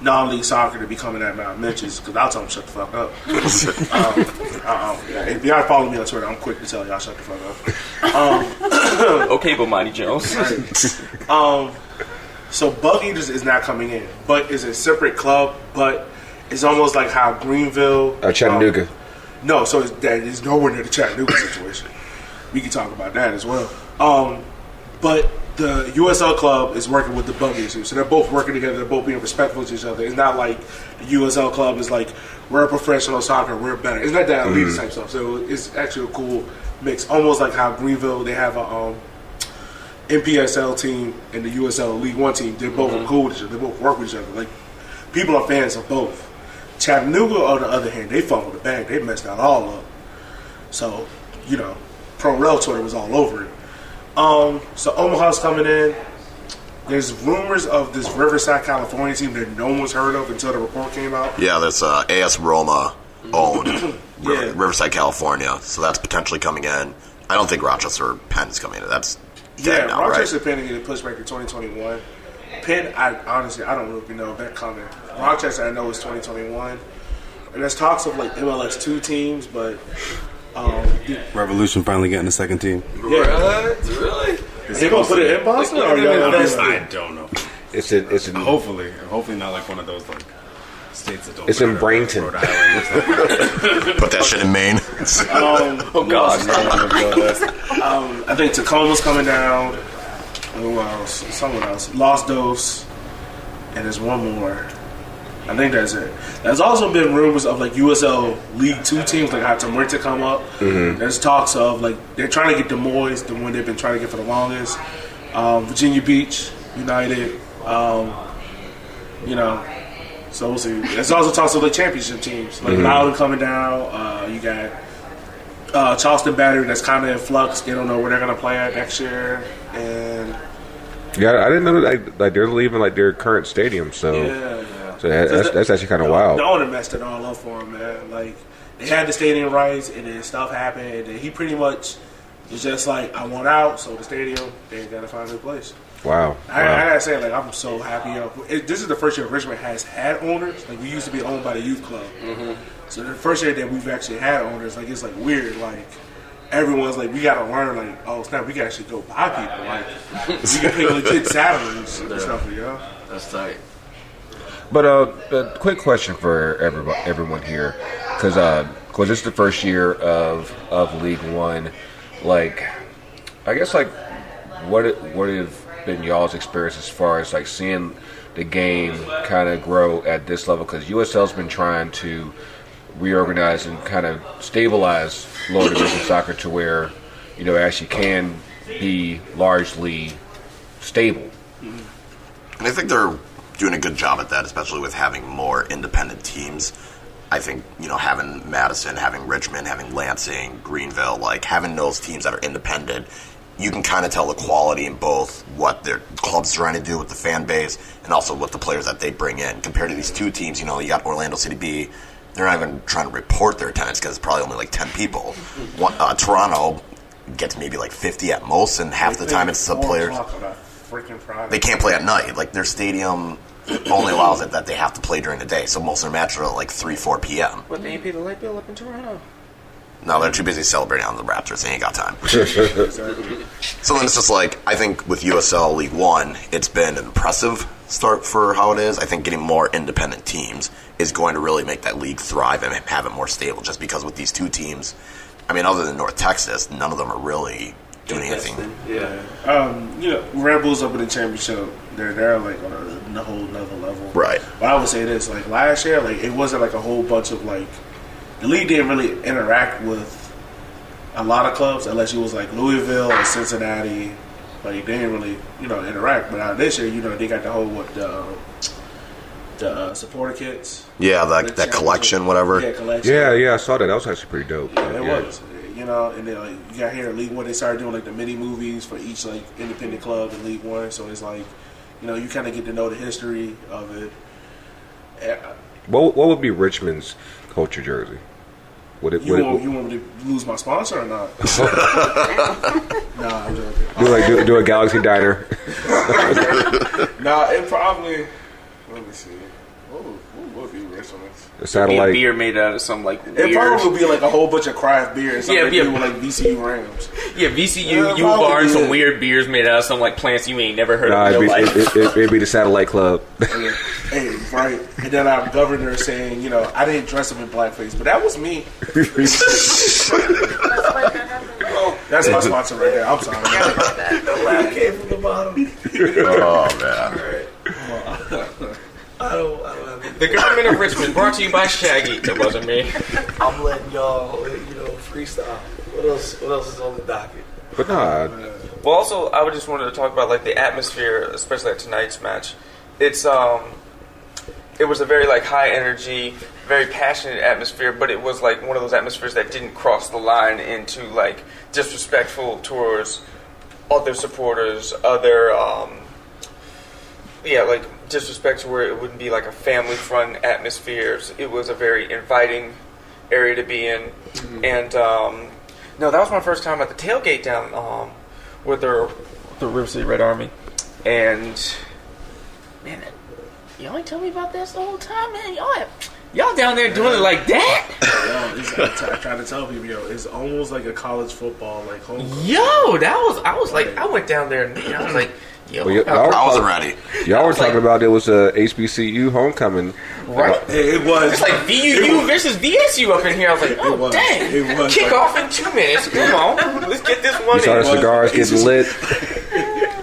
non-league soccer to be coming at Mount mentions because I'll tell them shut the fuck up. um, uh-uh. Yeah, if y'all follow me on Twitter, I'm quick to tell y'all shut the fuck up. Okay, but Monty Jones. Um, so Bug Eaters is not coming in, but it's a separate club. But it's almost like how Greenville, Uh, Chattanooga. um, no, so it's, that is nowhere near the Chattanooga situation. We can talk about that as well. Um, but the USL club is working with the Bug Eaters, so they're both working together. They're both being respectful to each other. It's not like the USL club is like we're a professional soccer, we're better. It's not that elite type stuff. So it's actually a cool mix, almost like how Greenville they have a um, NPSL team and the USL League One team, they're both cool with each other. They both work with each other. Like people are fans of both. Chattanooga, on the other hand, they fumbled the bag. They messed that all up. So, you know, Pro Rel Twitter was all over it. Um, so Omaha's coming in. There's rumors of this Riverside, California team that no one's heard of until the report came out. Yeah, that's uh, AS Roma owned River- Yeah. Riverside, California. So that's potentially coming in. I don't think Rochester Penn is coming in. That's Yeah, now, Rochester right? Penn getting pushed back to 2021. Penn, I honestly, I don't really know if they're coming. Rochester, I know is 2021. And there's talks of like MLS two teams, but um, Revolution finally getting a second team. yeah, What? Really? they gonna put it in Boston or y'all gonna I don't know. It's in, it's in, Hopefully, hopefully not like one of those like states that don't. It's in matter, like Brainton. Rhode Island. Put that shit in Maine. Um, Oh God. um, I think Tacoma's coming down. Who else? Someone else. Lost Dose, and there's one more. I think that's it. There's also been rumors of like USL League Two teams like had Tamir to come up. There's talks of like they're trying to get Des Moines, the one they've been trying to get for the longest. Um, Virginia Beach United. Um, you know, so we'll see. There's also talks of the championship teams like Loudoun coming down. Uh, you got uh, Charleston Battery that's kind of in flux. They don't know where they're gonna play at next year, and yeah, I didn't know that like, like they're leaving like their current stadium. So, yeah. So that, that's, that's actually kind of wild. The owner messed it all up for him, man. Like they had the stadium rights, and then stuff happened, and then he pretty much was just like, "I want out," so the stadium they gotta find a new place. Wow. I, I gotta say, like, I'm so happy. uh, It, this is the first year Richmond has had owners. Like, we used to be owned by the youth club. So the first year that we've actually had owners, like, it's like weird. Like, everyone's like, we gotta learn. Like, oh snap, we can actually go buy people. Like, we can pay legit salaries and stuff. You know. That's tight. But uh, a quick question for everyone, everyone here, because because this is the first year of of League One. Like, I guess like what it- what have been y'all's experience as far as like seeing the game kind of grow at this level? Because USL's been trying to reorganize and kind of stabilize lower division soccer to where you know actually can be largely stable. I think they're doing a good job at that, especially with having more independent teams. I think, you know, having Madison, having Richmond, having Lansing, Greenville, like having those teams that are independent, you can kind of tell the quality in both what their club's trying to do with the fan base and also with the players that they bring in. Compared to these two teams, you know, you got Orlando City B, they're not even trying to report their attendance because it's probably only like 10 people. One, uh, Toronto gets maybe like 50 at most, and half the time it's the players Freaking Friday. they can't play at night. Like their stadium only allows it that they have to play during the day. So most of their matches are at like three, four p.m. But they ain't pay the light bill up in Toronto. No, they're too busy celebrating on the Raptors. They ain't got time. so then it's just like I think with USL League One, it's been an impressive start for how it is. I think getting more independent teams is going to really make that league thrive and have it more stable. Just because with these two teams, I mean, other than North Texas, none of them are really doing anything. Yeah. Um, you know, Red Bulls up in the championship. They're they're like on a, a whole another level. Right. But I would say this: like last year, like it wasn't like a whole bunch of like the league didn't really interact with a lot of clubs unless you was like Louisville or Cincinnati. Like they didn't really you know interact. But now this year, you know, they got the whole what the the uh, supporter kits. Yeah, The that that collection, whatever. Yeah, collection. Yeah, yeah, I saw that. That was actually pretty dope. Yeah, it was. You know, and then like you got here in League One, they started doing like the mini movies for each like independent club in League One. So it's like, you know, you kind of get to know the history of it. Eh, What what would be Richmond's culture jersey? Would it, You would want it, you want me to lose my sponsor or not? nah, I'm joking. do like do, do a Galaxy Diner? Nah, it probably. Let me see. What would, what would be? A satellite. beer made out of some like It probably would be like a whole bunch of craft beers. Something Yeah, yeah, yeah. like VCU Rams. Yeah, VCU, Yeah, U probably, bar, some yeah. weird beers made out of some like plants you ain't never heard Nah, of it'd in be, it, life. it, it, it'd be the Satellite Club. Hey, right. And then our governor saying, you know, I didn't dress him in blackface, but that was me. Oh, that's my sponsor right there. I'm sorry. The laugh came from the bottom. Oh man. I don't. I don't have The government of Richmond, brought to you by Shaggy. It wasn't me. I'm letting y'all, you know, freestyle. What else? What else is on the docket? But nah, Well, also, I would just wanted to talk about like the atmosphere, especially at tonight's match. It's um, it was a very like high energy, very passionate atmosphere, but it was like one of those atmospheres that didn't cross the line into like disrespectful towards other supporters, other um, yeah, like disrespect to where it wouldn't be like a family fun atmosphere. It was a very inviting area to be in, and um, no, that was my first time at the tailgate down um, with the the River City Red Army, and man, y'all ain't tell me about this the whole time, man. Y'all have, y'all down there doing it like that, Yo, it's, I t- I try to tell people, yo, it's almost like a college football, like home. yo. That was I was like I went down there and I was like, yo, Well, yeah, I- y'all- I wasn't ready. y'all were was like- talking about it was uh, a HBCU homecoming. right. It, it was. It's like VUU versus VSU up in here. I was like, oh was. dang, It was. kick off in two minutes. Come on, let's get this one You saw the cigars it's getting just- lit.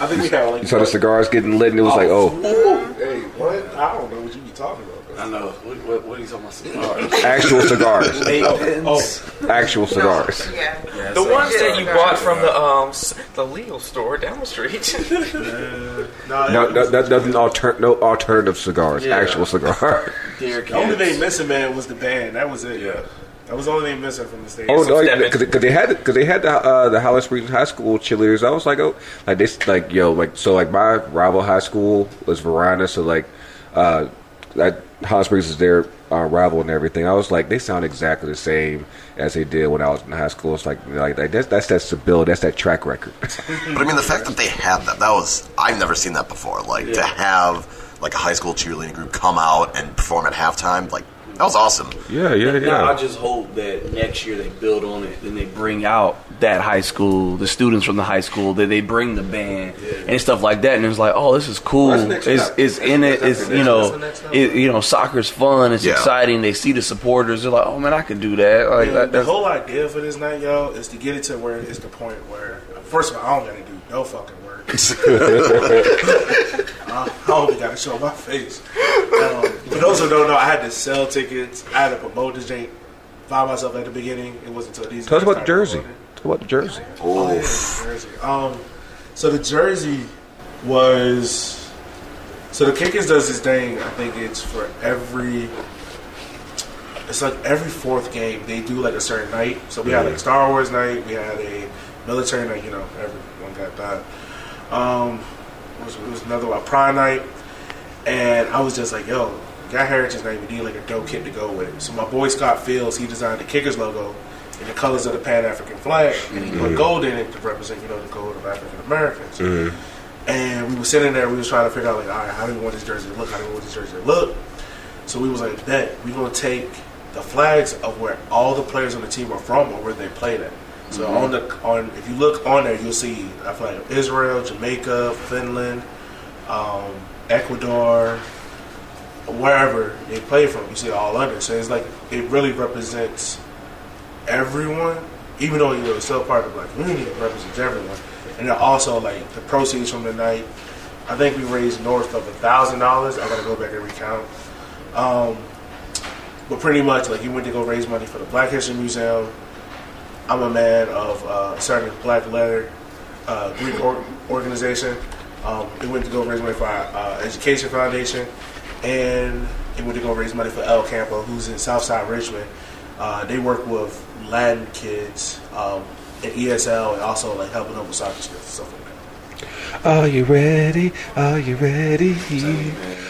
I think we had like. You saw the cigars getting lit, and it was oh. like, oh, Hey, what? I don't know what you be talking about. I know. What, what, what are you talking about? Cigars. actual cigars, Eight. Oh, actual cigars. Yeah. Yeah, The so- ones that you bought from the um the legal store down the street. no, No, no, no, nothing alter, no alternative cigars. Yeah. Actual cigar. The only Yates. thing missing, man, was the band. That was it. Yeah. That was the only thing missing from the stage. Oh no, because into- they had because they had the uh, the Highland Springs High School cheerleaders. I was like, oh, like this, like yo, like so, like my rival high school was Varina, so like, uh, that Highland Springs is their uh, rival and everything. I was like, they sound exactly the same as they did when I was in high school. It's like, like, like that's that's that stability, that's that track record. But I mean, the fact that they had that, that was, I've never seen that before. Like, to have, like, a high school cheerleading group come out and perform at halftime, like, that was awesome. yeah, yeah, Now I just hope that next year they build on it and they bring out that high school, the students from the high school, that they bring the band and stuff like that. And it's like, oh, this is cool. It's, it's in it. It's you know, that's the it, you know, soccer's fun. It's Yeah. exciting. They see the supporters. They're like, oh man, I can do that. Like Yeah, that, the whole idea for this night, y'all, is to get it to where it's the point where, first of all, I don't gotta do no fucking I I only gotta show my face. Um, for those who don't know, I had to sell tickets. I had to promote this jank by myself at the beginning. It wasn't until these. Tell us about the jersey. promoting. Talk about the jersey. Oh, yeah, the jersey. Um, so the jersey was. So the Kickers does this thing. I think it's for every. It's like every fourth game they do like a certain night. So we had like Star Wars night. We had a military night. You know, everyone got that. Um, it was, it was another one, Prime night, and I was just like, yo, got Heritage night. We need like a dope kit to go with it. So my boy Scott Fields, he designed the Kickers logo in the colors of the Pan African flag, and he put gold in it to represent, you know, the gold of African Americans. And we were sitting there, we was trying to figure out like, all right, how do we want this jersey to look? How do we want this jersey to look? So we was like, bet we gonna take the flags of where all the players on the team are from or where they played at. So on the on, if you look on there, you'll see a flag of Israel, Jamaica, Finland, um, Ecuador, wherever they play from. You see all under. So it's like it really represents everyone, even though you know it's still part of the black community, it represents everyone. And then also like the proceeds from the night, I think we raised north of a thousand dollars. I gotta go back and recount. Um, but pretty much like you went to go raise money for the Black History Museum. I'm a man of uh, starting Black Letter uh, Greek or- organization. Um, it went to go raise money for our uh, education foundation, and it went to go raise money for El Campo, who's in Southside Richmond. Uh, they work with Latin kids um, in ESL and also like helping them with soccer skills and stuff like that. Are you ready? Are you ready?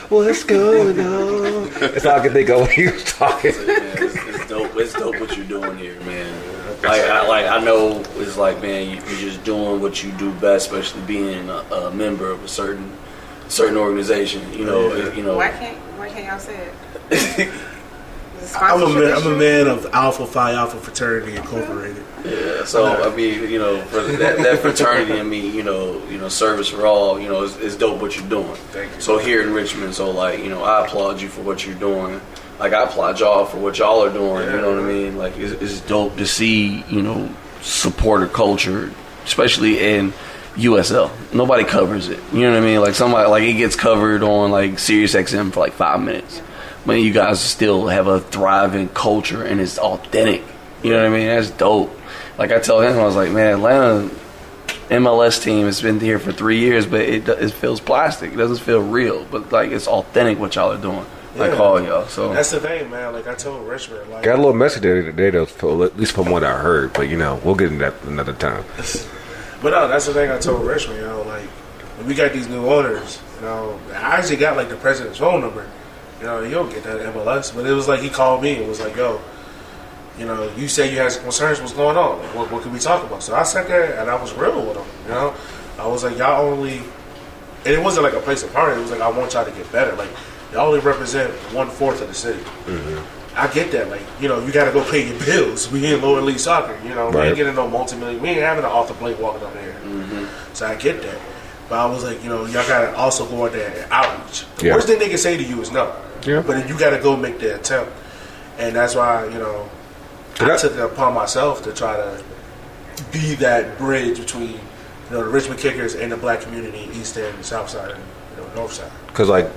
What's going on? It's all I can think of when he was talking. man, it's, it's dope. It's dope what you're doing here, man. Like, I, like I know it's like, man, you, you're just doing what you do best, especially being a, a member of a certain certain organization. You know, Yeah. you know. Why can't Why can't y'all say it I'm a man. I'm a man of Alpha Phi Alpha Fraternity Incorporated. Yeah, so I mean, you know, for that, that fraternity and me, you know, you know, service for all, you know, it's, is dope what you're doing. Thank you. So here in Richmond, so like, you know, I applaud you for what you're doing. Like I applaud y'all for what y'all are doing. You know what I mean? Like it's, it's dope to see, you know, supporter culture, especially in USL. Nobody covers it. You know what I mean? Like somebody, like it gets covered on like Sirius XM for like five minutes. But you guys still have a thriving culture and it's authentic. You know what I mean? That's dope. Like I tell him, I was like, man, Atlanta MLS team has been here for three years, but it it feels plastic. It doesn't feel real. But like it's authentic what y'all are doing. Like Yeah. all y'all. So That's the thing, man. Like I told Richmond, like Got a little messy there today, though, for- at least from what I heard. But you know, we'll get into that another time. But no, that's the thing I told Richmond, you know, like when we got these new owners, you know, I actually got like the president's phone number. You know, you don't get that at MLS, but it was like he called me and was like, "Yo, you know, you say you had some concerns. What's going on? Like, what, what can we talk about?" So I sat there and I was real with him. You know, I was like, "Y'all only," and it wasn't like a place of party. It was like I want y'all to get better. Like y'all only represent one fourth of the city. Mm-hmm. I get that. Like, you know, you got to go pay your bills. We in lower league soccer. You know, we ain't getting no multi million. We ain't having an Arthur Blank walking up there. Mm-hmm. So I get that. But I was like, you know, y'all got to also go out there and outreach. The Yeah. worst thing they can say to you is no. Yeah. But you got to go make the attempt. And that's why, you know, I That- took it upon myself to try to be that bridge between, you know, the Richmond Kickers and the black community, East End, South Side, and, you know, North Side. because like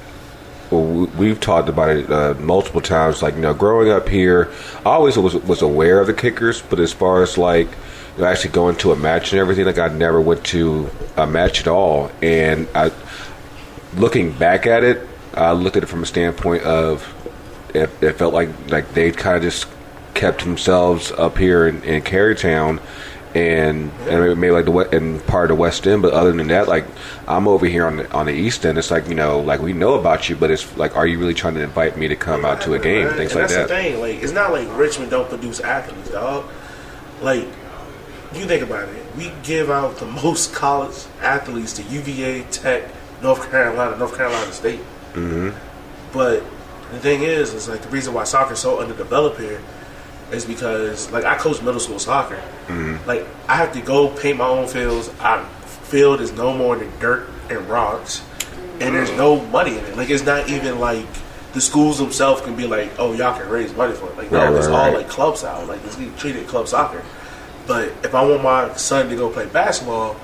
well, we- we've talked about it uh, multiple times. Like you know, growing up here, I always was was aware of the kickers, but as far as like you know, actually going to a match and everything, like I never went to a match at all. And I, looking back at it, I looked at it from a standpoint of it, it felt like like they kind of just kept themselves up here in, in Carytown. And and maybe like the and part of the West End, but other than that, like I'm over here on the on the East End. It's like you know, like we know about you, but it's like, are you really trying to invite me to come out to a game? Right, Things and like that's that. the thing. Like, it's not like Richmond don't produce athletes, dog. Like, you think about it. We give out the most college athletes to UVA, Tech, North Carolina, North Carolina State. hmm But the thing is, is like the reason why soccer's so underdeveloped here is because like I coach middle school soccer. Mhm. Like I have to go paint my own fields. Our field is no more than dirt and rocks, and there's no money in it. Like it's not even like the schools themselves can be like, oh, y'all can raise money for it. Like no, Right, it's right, all right. like club style. Like it's getting treated club soccer. But if I want my son to go play basketball,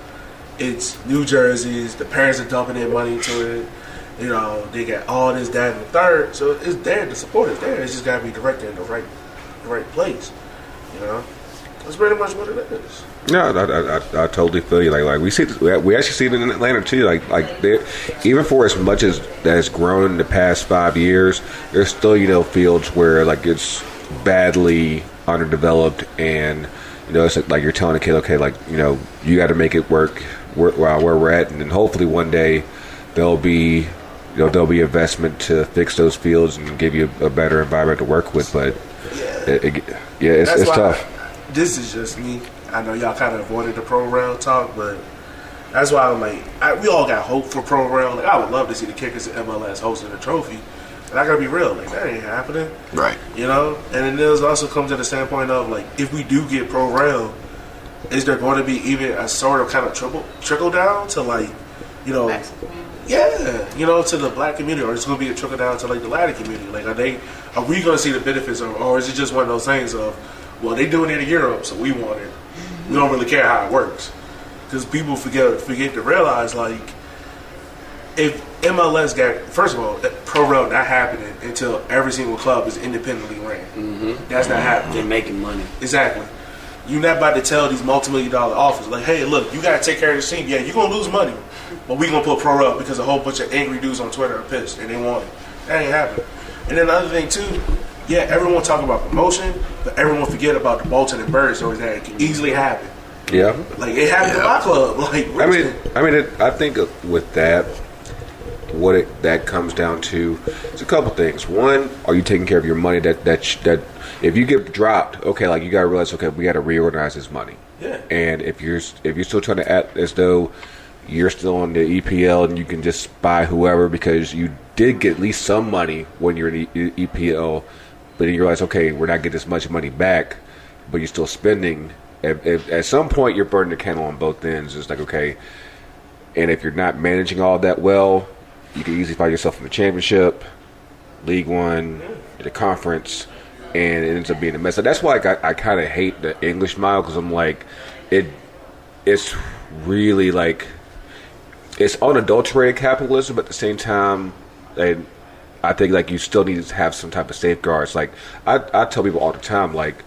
it's New Jersey's. The parents are dumping in money into it. You know, they got all this, that, and the third. So it's there. The support is there. It's just got to be directed in the right, right place. You know, that's pretty much what it is. No, I, I, I, I totally feel you. Like, like we see, we actually see it in Atlanta too. Like, like even for as much as that has grown in the past five years, there's still you know fields where like it's badly underdeveloped, and you know it's like, like you're telling a kid, okay, like you know you got to make it work where, where we're at, and then hopefully one day there'll be. You know, there'll be investment to fix those fields and give you a better environment to work with, but it, it, yeah, it's, it's why tough. This is just me. I know y'all kind of avoided the pro rel talk, but that's why I'm like, I, we all got hope for pro rel. Like, I would love to see the Kickers at MLS hosting a trophy. And I gotta be real, like that ain't happening. Right. You know, and then there's also comes to the standpoint of like, if we do get pro rel, is there going to be even a sort of kind of trickle trickle down to like, you know, yeah, you know, to the black community, or it's going to be a trickle down to like the Latin community? Like, are they, are we going to see the benefits, of, or is it just one of those things of, well, they doing it in Europe, so we want it. We don't really care how it works, because people forget forget to realize like, if MLS got first of all, pro rel not happening until every single club is independently ran. Mm-hmm. That's not happening. They're making money. Exactly. You're not about to tell these multi-million dollar offers like, hey, look, you gotta take care of this team. Yeah, you're gonna lose money, but we gonna put pro up because a whole bunch of angry dudes on Twitter are pissed and they want it. That ain't happening. And then the other thing too, yeah, everyone talk about promotion, but everyone forget about the Bolton and Bury stories that it can easily happen. Yeah. Like it happened to my club. Like I mean, I mean, it, I think with that, what it, that comes down to is a couple things. One, are you taking care of your money? That that sh- that if you get dropped, okay, like you got to realize, okay, we got to reorganize this money. Yeah. And if you're if you're still trying to act as though you're still on the EPL and you can just buy whoever because you did get at least some money when you're in the EPL, but then you realize, okay, we're not getting as much money back, but you're still spending. At, at, at some point, you're burning the candle on both ends. It's like, okay, and if you're not managing all that well, you can easily find yourself in the championship, League One, the conference, and it ends up being a mess. So that's why I, I kind of hate the English mile because I'm like, it, it's really like, it's unadulterated capitalism, but at the same time, and I think like you still need to have some type of safeguards. Like I, I tell people all the time, like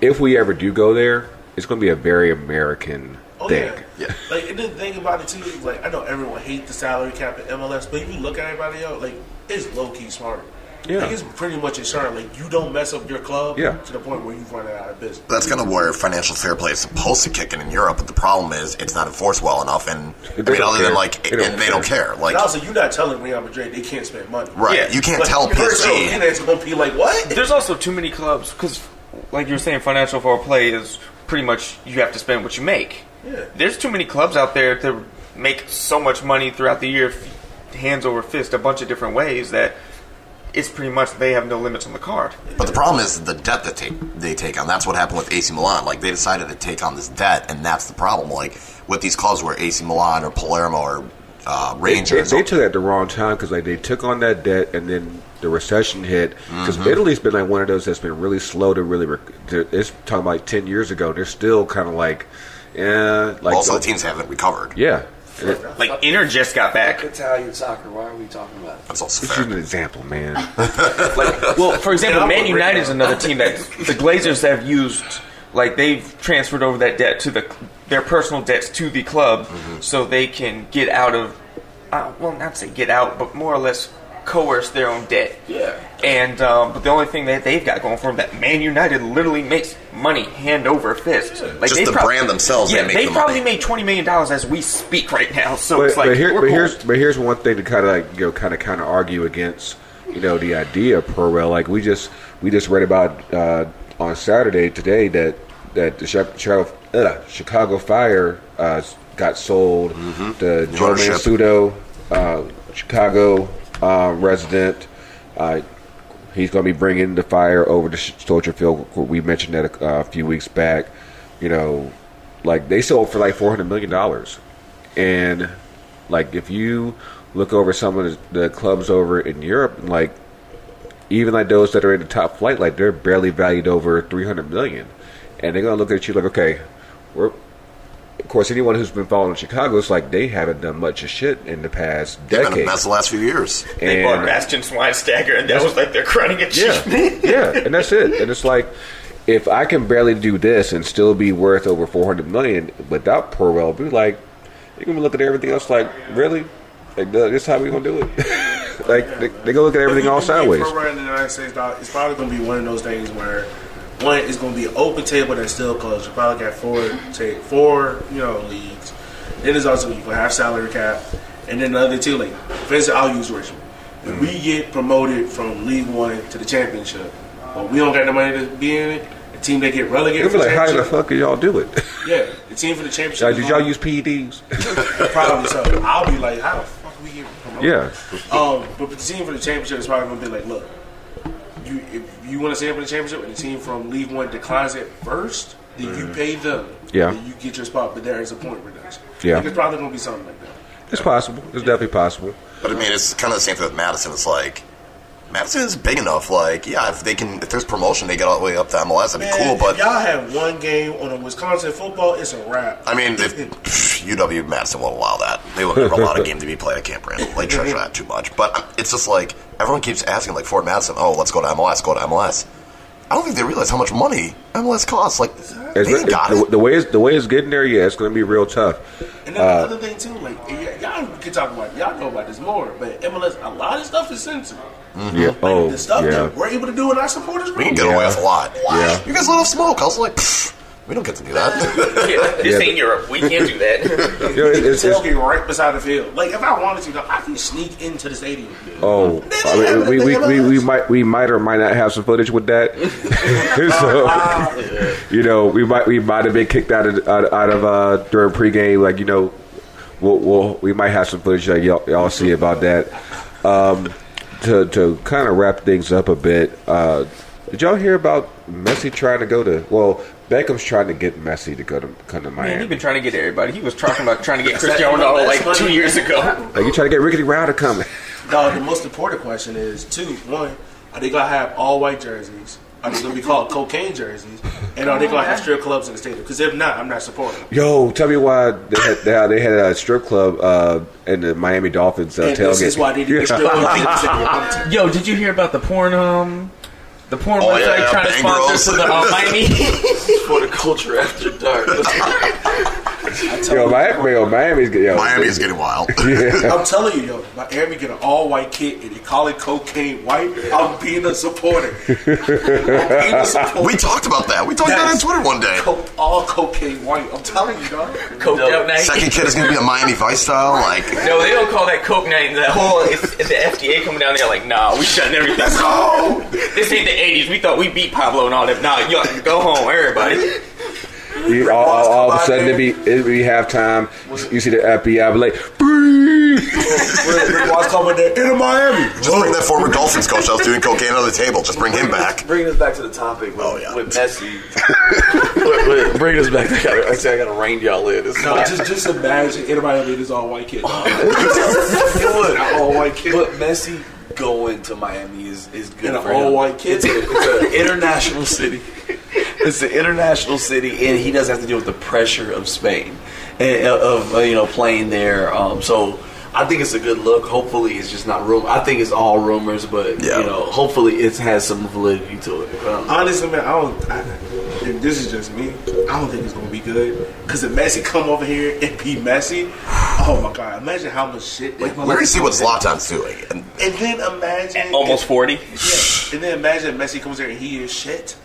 if we ever do go there, it's going to be a very American Oh thing. yeah. Like and the thing about it too is like I know everyone hates the salary cap at MLS, but if you look at everybody else, like it's low key smart. Yeah. Like it's pretty much insurance. Like you don't mess up your club Yeah. to the point where you run it out of business. That's kind of where financial fair play is supposed to kick in in Europe, but the problem is it's not enforced well enough. And I mean, other care. than like, They don't and they don't care. Like, and also, you're not telling Real Madrid they can't spend money. Right. You can't Like, tell first PSG. off, And it's gonna be like what? There's also too many clubs because, like you're saying, financial fair play is pretty much you have to spend what you make. Yeah. There's too many clubs out there to make so much money throughout the year, hands over fist, a bunch of different ways that it's pretty much they have no limits on the card. But the problem is the debt that take, they take on. That's what happened with AC Milan. Like they decided to take on this debt, and that's the problem. Like with these clubs where AC Milan or Palermo or uh, They, Rangers, they took it at the wrong time because like they took on that debt and then the recession hit. Because Mhm. Italy's been like one of those that's been really slow to really. Rec- to, it's talking about like ten years ago. They're still kind of like, yeah, like also the teams haven't recovered. Yeah, Like Inter just got back. Italian soccer. Why are we talking about it? That's also Just use an example, man. Like, Well, for example, And Man United is another team that the Glazers have used. Like they've transferred over that debt to the their personal debts to the club, so they can get out of. Uh, well, not say get out, but more or less coerce their own debt. Yeah. And um, but the only thing that they've got going for them that Man United literally makes money hand over fist. Like Just they the brand themselves, they Yeah, make they the probably money. made twenty million dollars as we speak right now. So but, it's like but, here, we're but cool. here's but here's one thing to kind of like you know kind of kind of argue against you know the idea of pro rel. Like we just we just read about uh, on Saturday today that that the Chicago, uh, Chicago Fire uh, got sold. The Joe Ownership. Mansueto, uh, Chicago uh, resident. Uh, he's going to be bringing the fire over to Soldier Field. We mentioned that a, a few weeks back. You know, like they sold for like four hundred million dollars, and like if you look over some of the, the clubs over in Europe, like even like those that are in the top flight, like they're barely valued over three hundred million, and they're gonna look at you like, okay, we're. Of course, anyone who's been following Chicago, it's like they haven't done much of shit in the past They've been a decade. mess the last few years. they bought Bastian Schweinsteiger, and that was like their crowning Yeah, achievement. yeah, and that's it. And it's like, if I can barely do this and still be worth over four hundred million without Perwell, be like, you're gonna look at everything else like, really? Like, this is how we gonna do it? like, they, they gonna look at everything all sideways. Pro in the United States, dog, it's probably going to be one of those things where one is going to be an open table that's still closed. You probably got four, take four, you know, leagues. Then there's also you can have salary cap, and then the other two, like for instance, I'll use Richmond. If we get promoted from League One to the championship, but we don't got the money to be in it, the team that get relegated, They'll be like, how the fuck can y'all do it? yeah, the team for the championship. Like, did y'all use PEDs? Probably so. I'll be like, how the fuck we get promoted? Yeah. Um, but the team for the championship is probably gonna be like, look, you if you want to stay up in the championship and the team from League One declines it first, then you pay them. Yeah. Then you get your spot, but there is a point reduction. Yeah. Like, it's probably gonna be something like that. It's possible. It's definitely possible. But I mean, it's kind of the same thing with Madison. It's like Madison is big enough. Like, yeah, if they can, if there's promotion, they get all the way up to MLS. That'd be Man, cool. But if y'all have one game on a Wisconsin football, it's a wrap. I mean, if UW Madison won't allow that, they will never allow a game to be played at Camp Randall. They treasure that too much. But um, it's just like everyone keeps asking, like Forward Madison, oh, let's go to MLS, go to MLS. I don't think they realize how much money MLS costs. Like, It's, they ain't got the, it. the way it's, the way it's getting there, yeah, it's going to be real tough. And then Uh, the other thing too, like y'all can talk about, y'all know about this more, but MLS, a lot of stuff is censored. Yeah. Oh, The stuff yeah. that we're able to do in our supporters We can get away with a lot. Yeah. You guys let off smoke. I was like, pfft, We don't get to do that. Yeah, this Yeah. ain't Europe. We can't do that. You know, it's- it's- Tailgate right beside the field. Like if I wanted to, though, I can sneak into the stadium. Oh, I mean, we, we, we, we might we might or might not have some footage with that. so, you know, we might we might have been kicked out of out, out of uh, during pregame. Like you know, we'll, we'll we might have some footage that y'all, y'all see about that. Um, to to kind of wrap things up a bit, uh, did y'all hear about Messi trying to go to? Well, Beckham's trying to get Messi to go to come to Man, Miami. he's been trying to get everybody. He was talking about trying to get That's Cristiano that- Ronaldo like funny. two years ago. like you trying to get Ricky Rowder coming. No, the most important question is two. One, are they gonna have all white jerseys? Are they gonna be called cocaine jerseys? And are they gonna have strip clubs in the stadium? Because if not, I'm not supporting. them. Yo, tell me why they had, they had, they had a strip club uh, in the Miami Dolphins uh, And tailgate. this is why they need to strip clubs in the stadium. I'm t- Yo, did you hear about the porn? Um, the porn Oh, website yeah, trying to Bang sponsor to the Miami. for the culture after dark. yo, Miami, yo, Miami's yo, Miami is getting wild. Yeah. I'm telling you, yo, Miami get an all white kid and they call it cocaine white. I'm being a supporter. I'm being a supporter. we talked about that. We talked about it on Twitter one day. Co- all cocaine white. I'm telling you, dog. Coke out night. Second kid is going to be a Miami Vice style. Like, No, they don't call that Coke night. The whole it's, it's the FDA coming down there like, nah, we shutting everything. Let's go. This ain't the '80s. We thought we beat Pablo and all that. Nah, yo, go home, everybody. You- all, all, all of a sudden it'd be it'd be halftime. You see the FBI be like, breathe. Rick, Rick Ross coming there into Miami. just bring that former Dolphins coach that was doing cocaine on the table. Just bring him back. Bringing us back to the topic with, Oh, yeah. with Messi. Wait, wait, bringing us back. together. I gotta, actually, I gotta rein y'all in. This is No, my- just just imagine in Miami this all white kid. dog. It would. all white kid. But Messi going to Miami is, is good And an for him. all-white kid. It's, a, it's an international city. It's an international city, and he doesn't have to deal with the pressure of Spain and uh, of uh, you know playing there. Um, so I think it's a good look. Hopefully, it's just not rumor. I think it's all rumors, but Yeah. you know, hopefully, it has some validity to it. Um, Honestly, man, I don't. I, and this is just me. I don't think it's gonna be good. Cause if Messi come over here and be Messi, oh my god! Imagine how much shit. Like, We already see what Zlatan's doing. And And then imagine Almost forty. Yeah. And then imagine Messi comes here and he is shit.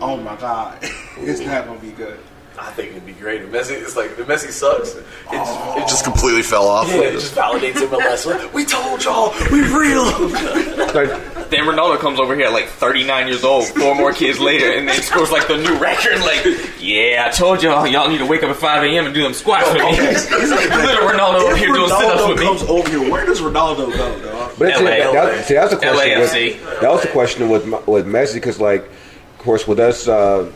Oh my god, it's not gonna be good. I think it'd be great. If Messi, it's like the Messi sucks. It just, it oh. just completely fell off. yeah, it just validates MLS. Like, we told y'all, we real. Like, Then Ronaldo comes over here at like 39 years old, four more kids later, and then scores like the new record. Like, yeah, I told y'all, y'all need to wake up at 5 a.m. and do them squats with me. Little Ronaldo up If here doing sit-ups with me. comes over here, where does Ronaldo go, dog? but see, LA. that, see, that's the question. LAFC. With, that was the question with with Messi because, like, of course, with us, uh,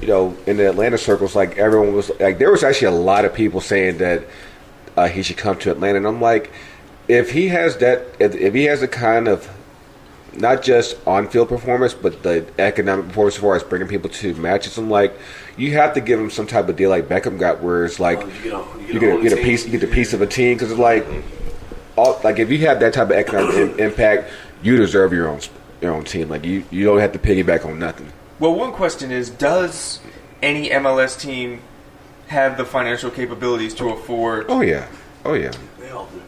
you know, in the Atlanta circles, like everyone was like, there was actually a lot of people saying that uh, he should come to Atlanta, and I'm like, if he has that, if, if he has a kind of not just on-field performance, but the economic performance as far as bringing people to matches. I'm like, you have to give him some type of deal like Beckham got, where it's like Oh, you get a- you get you get, a, get a piece, you get a piece of a team because it's like, all, like if you have that type of economic impact, you deserve your own your own team. Like you, you don't have to piggyback on nothing. Well, one question is Does any MLS team have the financial capabilities to afford. Oh yeah, oh yeah. They all do.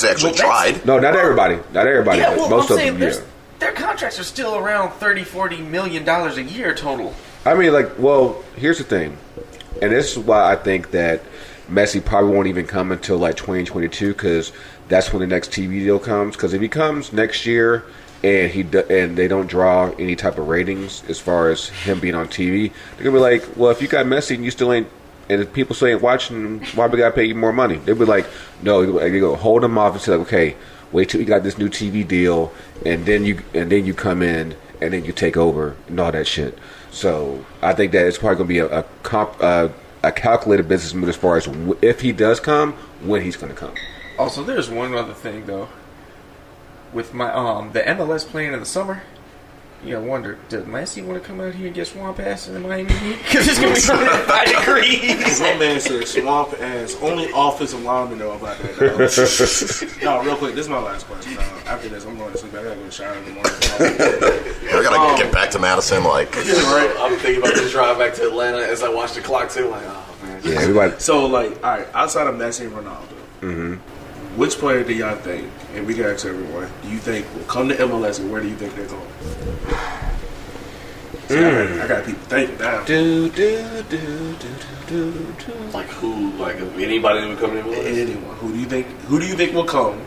They actually Well, tried. No, not everybody, not everybody, Yeah, well, most I'm of saying them. Yeah. their contracts are still around 30, 40 million dollars a year total. I mean, like, well, here's the thing, and this is why I think that Messi probably won't even come until like 2022 because that's when the next TV deal comes. Because if he comes next year and he and they don't draw any type of ratings as far as him being on TV, they're gonna be like, well, if you got Messi and you still ain't. And if people still ain't watching, why we gotta pay you more money? They'd be like, no, they go hold him off and say, like, okay, wait till you got this new TV deal, and then you and then you come in and then you take over and all that shit. So I think that it's probably to be a a, comp, uh, a calculated business move as far as if he does come, when he's going to come. Also, there's one other thing though. With my um the MLS playing in the summer, you gotta wonder, does Messi want to come out here and get swamp ass in the Miami Heat? Because it's gonna be five degrees. My man said swamp ass. Only offensive linemen know about that. No, real quick. This is my last question. Dog. After this, I'm going to sleep. I gotta go shower in the morning. I gotta get back to Madison. Like, right? I'm thinking about the drive back to Atlanta as I watch the clock too. Like, oh man. Yeah, everybody. so, like, all right. Outside of Messi and Ronaldo, which player do y'all think? And we can ask everyone. Do you think will come to MLS, and where do you think they're going? So I got people thinking now. Do, do, do, do, do, do, do. Like who? Like if anybody that would come in with us? Anyone? Who do you think? Who do you think will come?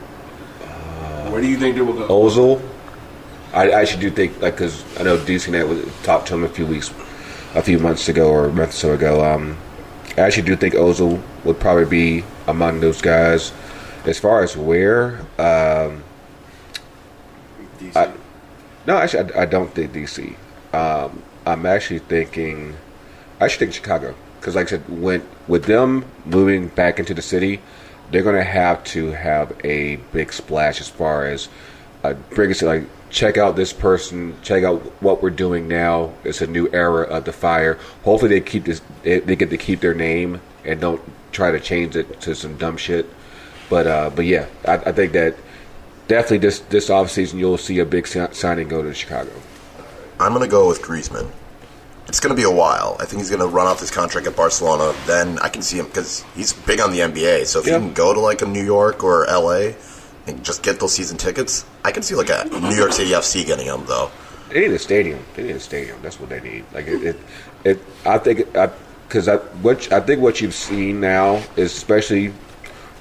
Where do you think they will go? Ozil. I I actually do think like because I know DC Net was talked to him a few weeks, a few months ago or a month or so ago. Um, I actually do think Ozil would probably be among those guys. As far as where, um, DC. I- no, actually, I, I don't think DC. Um, I'm actually thinking, I should think Chicago because, like I said, when with them moving back into the city, they're going to have to have a big splash as far as uh, bring us like check out this person, check out what we're doing now. It's a new era of the fire. Hopefully, they keep this. They, they get to keep their name and don't try to change it to some dumb shit. But uh, but yeah, I, I think that definitely this this offseason you'll see a big signing go to Chicago. I'm going to go with Griezmann. It's going to be a while. I think he's going to run off this contract at Barcelona. Then I can see him because he's big on the NBA. So if Yeah. he can go to like a New York or LA and just get those season tickets, I can see like a New York City FC getting him though. They need a stadium. They need a stadium. That's what they need. Like it, it, it I think I because I, what I think what you've seen now is especially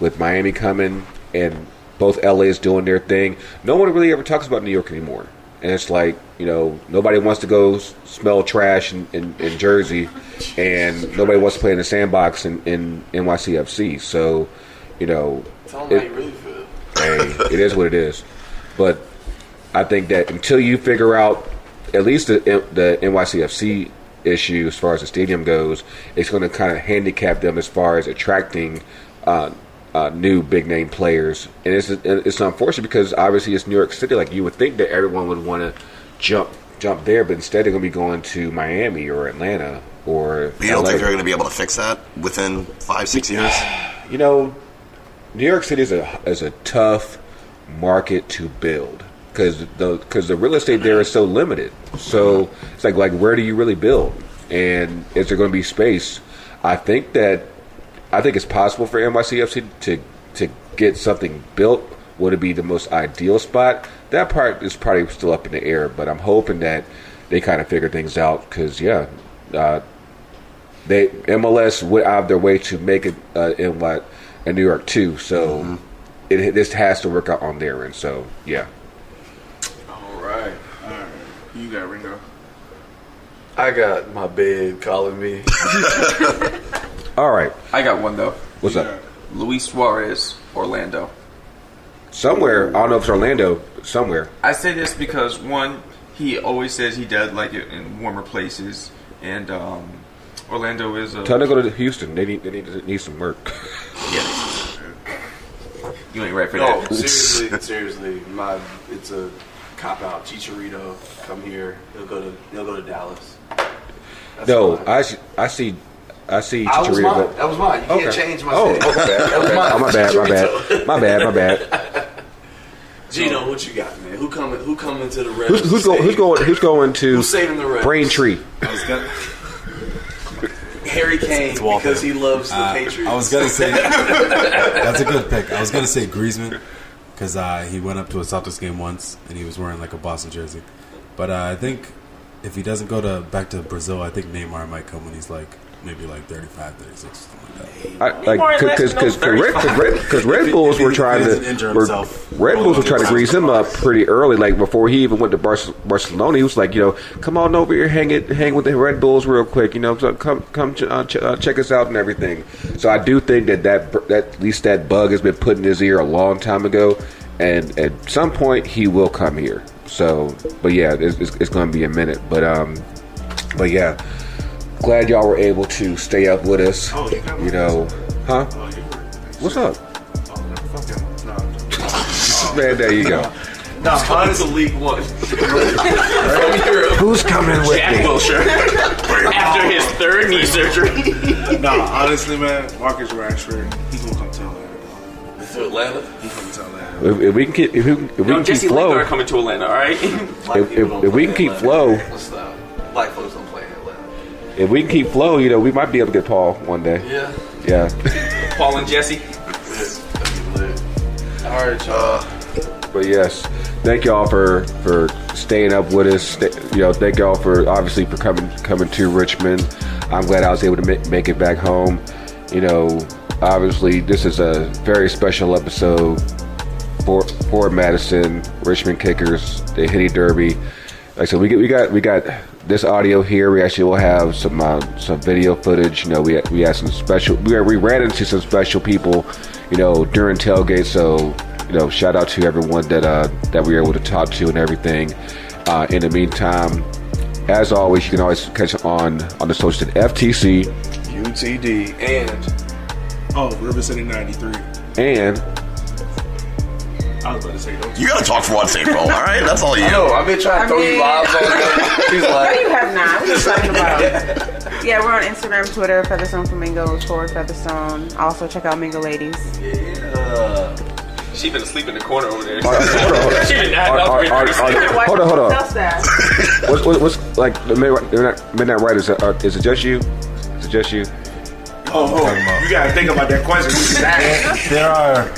with Miami coming and both LA is doing their thing. No one really ever talks about New York anymore, and it's like you know nobody wants to go smell trash in, in, in Jersey, and nobody wants to play in the sandbox in, in NYCFC. So you know. Tell them it- how you really feel. hey, it is what it is. But I think that until you figure out at least the the NYCFC issue as far as the stadium goes, it's going to kind of handicap them as far as attracting uh, uh, new big name players. And it's it's unfortunate because obviously it's New York City. Like you would think that everyone would want to jump jump there, but instead they're going to be going to Miami or Atlanta or. But you don't LA. think they're going to be able to fix that within five, six years? You know, New York City is a is a tough market to build because the because the real estate there is so limited. So it's like like where do you really build? And is there going to be space? I think that I think it's possible for NYCFC to to get something built. Would it be the most ideal spot? That part is probably still up in the air, but I'm hoping that they kind of figure things out because yeah, uh, they MLS went out of their way to make it uh, in what in New York too. So it this has to work out on their end. So yeah, All right. All right, you got Ringo? I got my bed calling me. all right. I got one though. What's up? Luis Suarez, Orlando. Somewhere I don't know if it's Orlando. Somewhere I say this because one, he always says he does like it in warmer places, and um, Orlando is a. tell them to go to Houston. They need they need, need some work. Yes. You ain't right for No, that. seriously, seriously. My, it's a cop out. Chicharito, come here. He'll go to, he'll go to Dallas. That's no, fine. I see- I see I see I was mine. go- That was mine. You can't change my Oh, stance. okay. That was mine. Oh, my bad, my bad, my bad, my bad. Gino, what you got, man? Who coming? Who coming to the Revs? Who's, who's going? Who's going? Who's going to Who's saving the Revs? Braintree? I was gonna, Harry Kane It's Walker. because he loves the uh, Patriots. I was gonna say that's a good pick. I was gonna say Griezmann because uh, he went up to a Celtics game once and he was wearing like a Boston jersey. But uh, I think if he doesn't go to back to Brazil, I think Neymar might come when he's like maybe like 35, 36, something like that. I, like because because Red, cause Red, 'cause Red Bulls if were if trying to were. Red Bulls were trying to grease him up pretty early. Like before he even went to Bar- Barcelona, he was like, you know, come on over here, hang it, hang with the Red Bulls real quick. You know, so come come ch- uh, ch- uh, check us out and everything. So I do think that that that at least that bug has been put in his ear a long time ago, and at some point he will come here. So, but yeah, it's, it's, it's going to be a minute. But um, but yeah, glad y'all were able to stay up with us. Oh, you You know, huh? Oh. What's up? Oh, no, fuck him. No. Man, there you go. no, honestly, League One. From Who's coming with Jack Wilshere after his third knee surgery. no, honestly, man, Marcus Rashford, he's gonna come tell Atlanta. To Atlanta. He gonna Atlanta. If, if we can keep if we, can- if we No, can keep flow, coming to Atlanta. All right. If- if- if we can keep Atlanta. flow- Let's stop. Black folks don't play in Atlanta. If we can keep flow, you know, we might be able to get Paul one day. Yeah. Yeah, Paul and Jesse. That'd be lit. All right, y'all. Uh, but yes, thank y'all for for staying up with us. Sta- You know, thank y'all for obviously for coming coming to Richmond. I'm glad I was able to make, make it back home. You know, obviously this is a very special episode for for Madison Richmond Kickers, the Hitty Derby. Like I said, we get we got we got this audio here. We actually will have some uh, some video footage. You know, we we had some special. We we ran into some special people. You know, during tailgate. So you know, shout out to everyone that uh, that we were able to talk to and everything. Uh, in the meantime, as always, you can always catch on on the social at FTC UTD and Oh, River City 93. and I was about to say, don't You gotta talk for once, April. All right, that's all you. I know I've been trying to I throw you mean- lives on there. She's No, you have not. What are you talking about? yeah, we're on Instagram, Twitter, Featherstone Flamingos, forward Featherstone. Also, check out Mingo Ladies. yeah. She been asleep in the corner over there. hold on, hold on. she been not Are- are- are- are- hold on, hold on. Tell staff. What's, what, what's like the midnight, midnight, midnight riders? Are, uh, is it just you? Is it just you? Oh, oh, you gotta think about that question. There are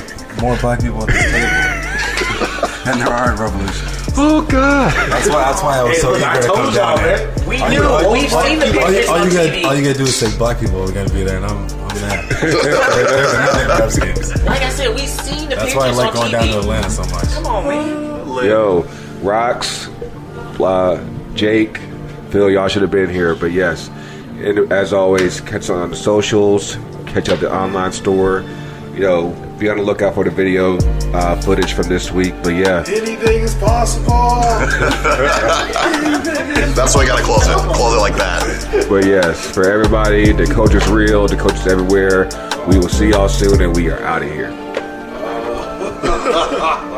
more black people at this table than there are in Revolution. Oh God! That's why. That's why I was Hey, so look, eager I to come told down y'all, there. We All knew. you- all- We've all- seen the all you- pictures all on you gotta- TV. All you gotta do is say black people are gonna be there, and I'm, I'm that. They're not in Redskins. Like I said, we've seen the That's pictures why I like going TV. down to Atlanta so much. Come on, man. Yo, Rocks, uh, Jake, Phil, y'all should have been here, but yes. And as always, catch us on the socials, catch up the online store. You know, be on the lookout for the video uh, footage from this week. But yeah, Anything is possible. That's why I gotta close it. Close it like that. but yes, for everybody, the coach is real, the coach is everywhere. We will see y'all soon, and we are out of here.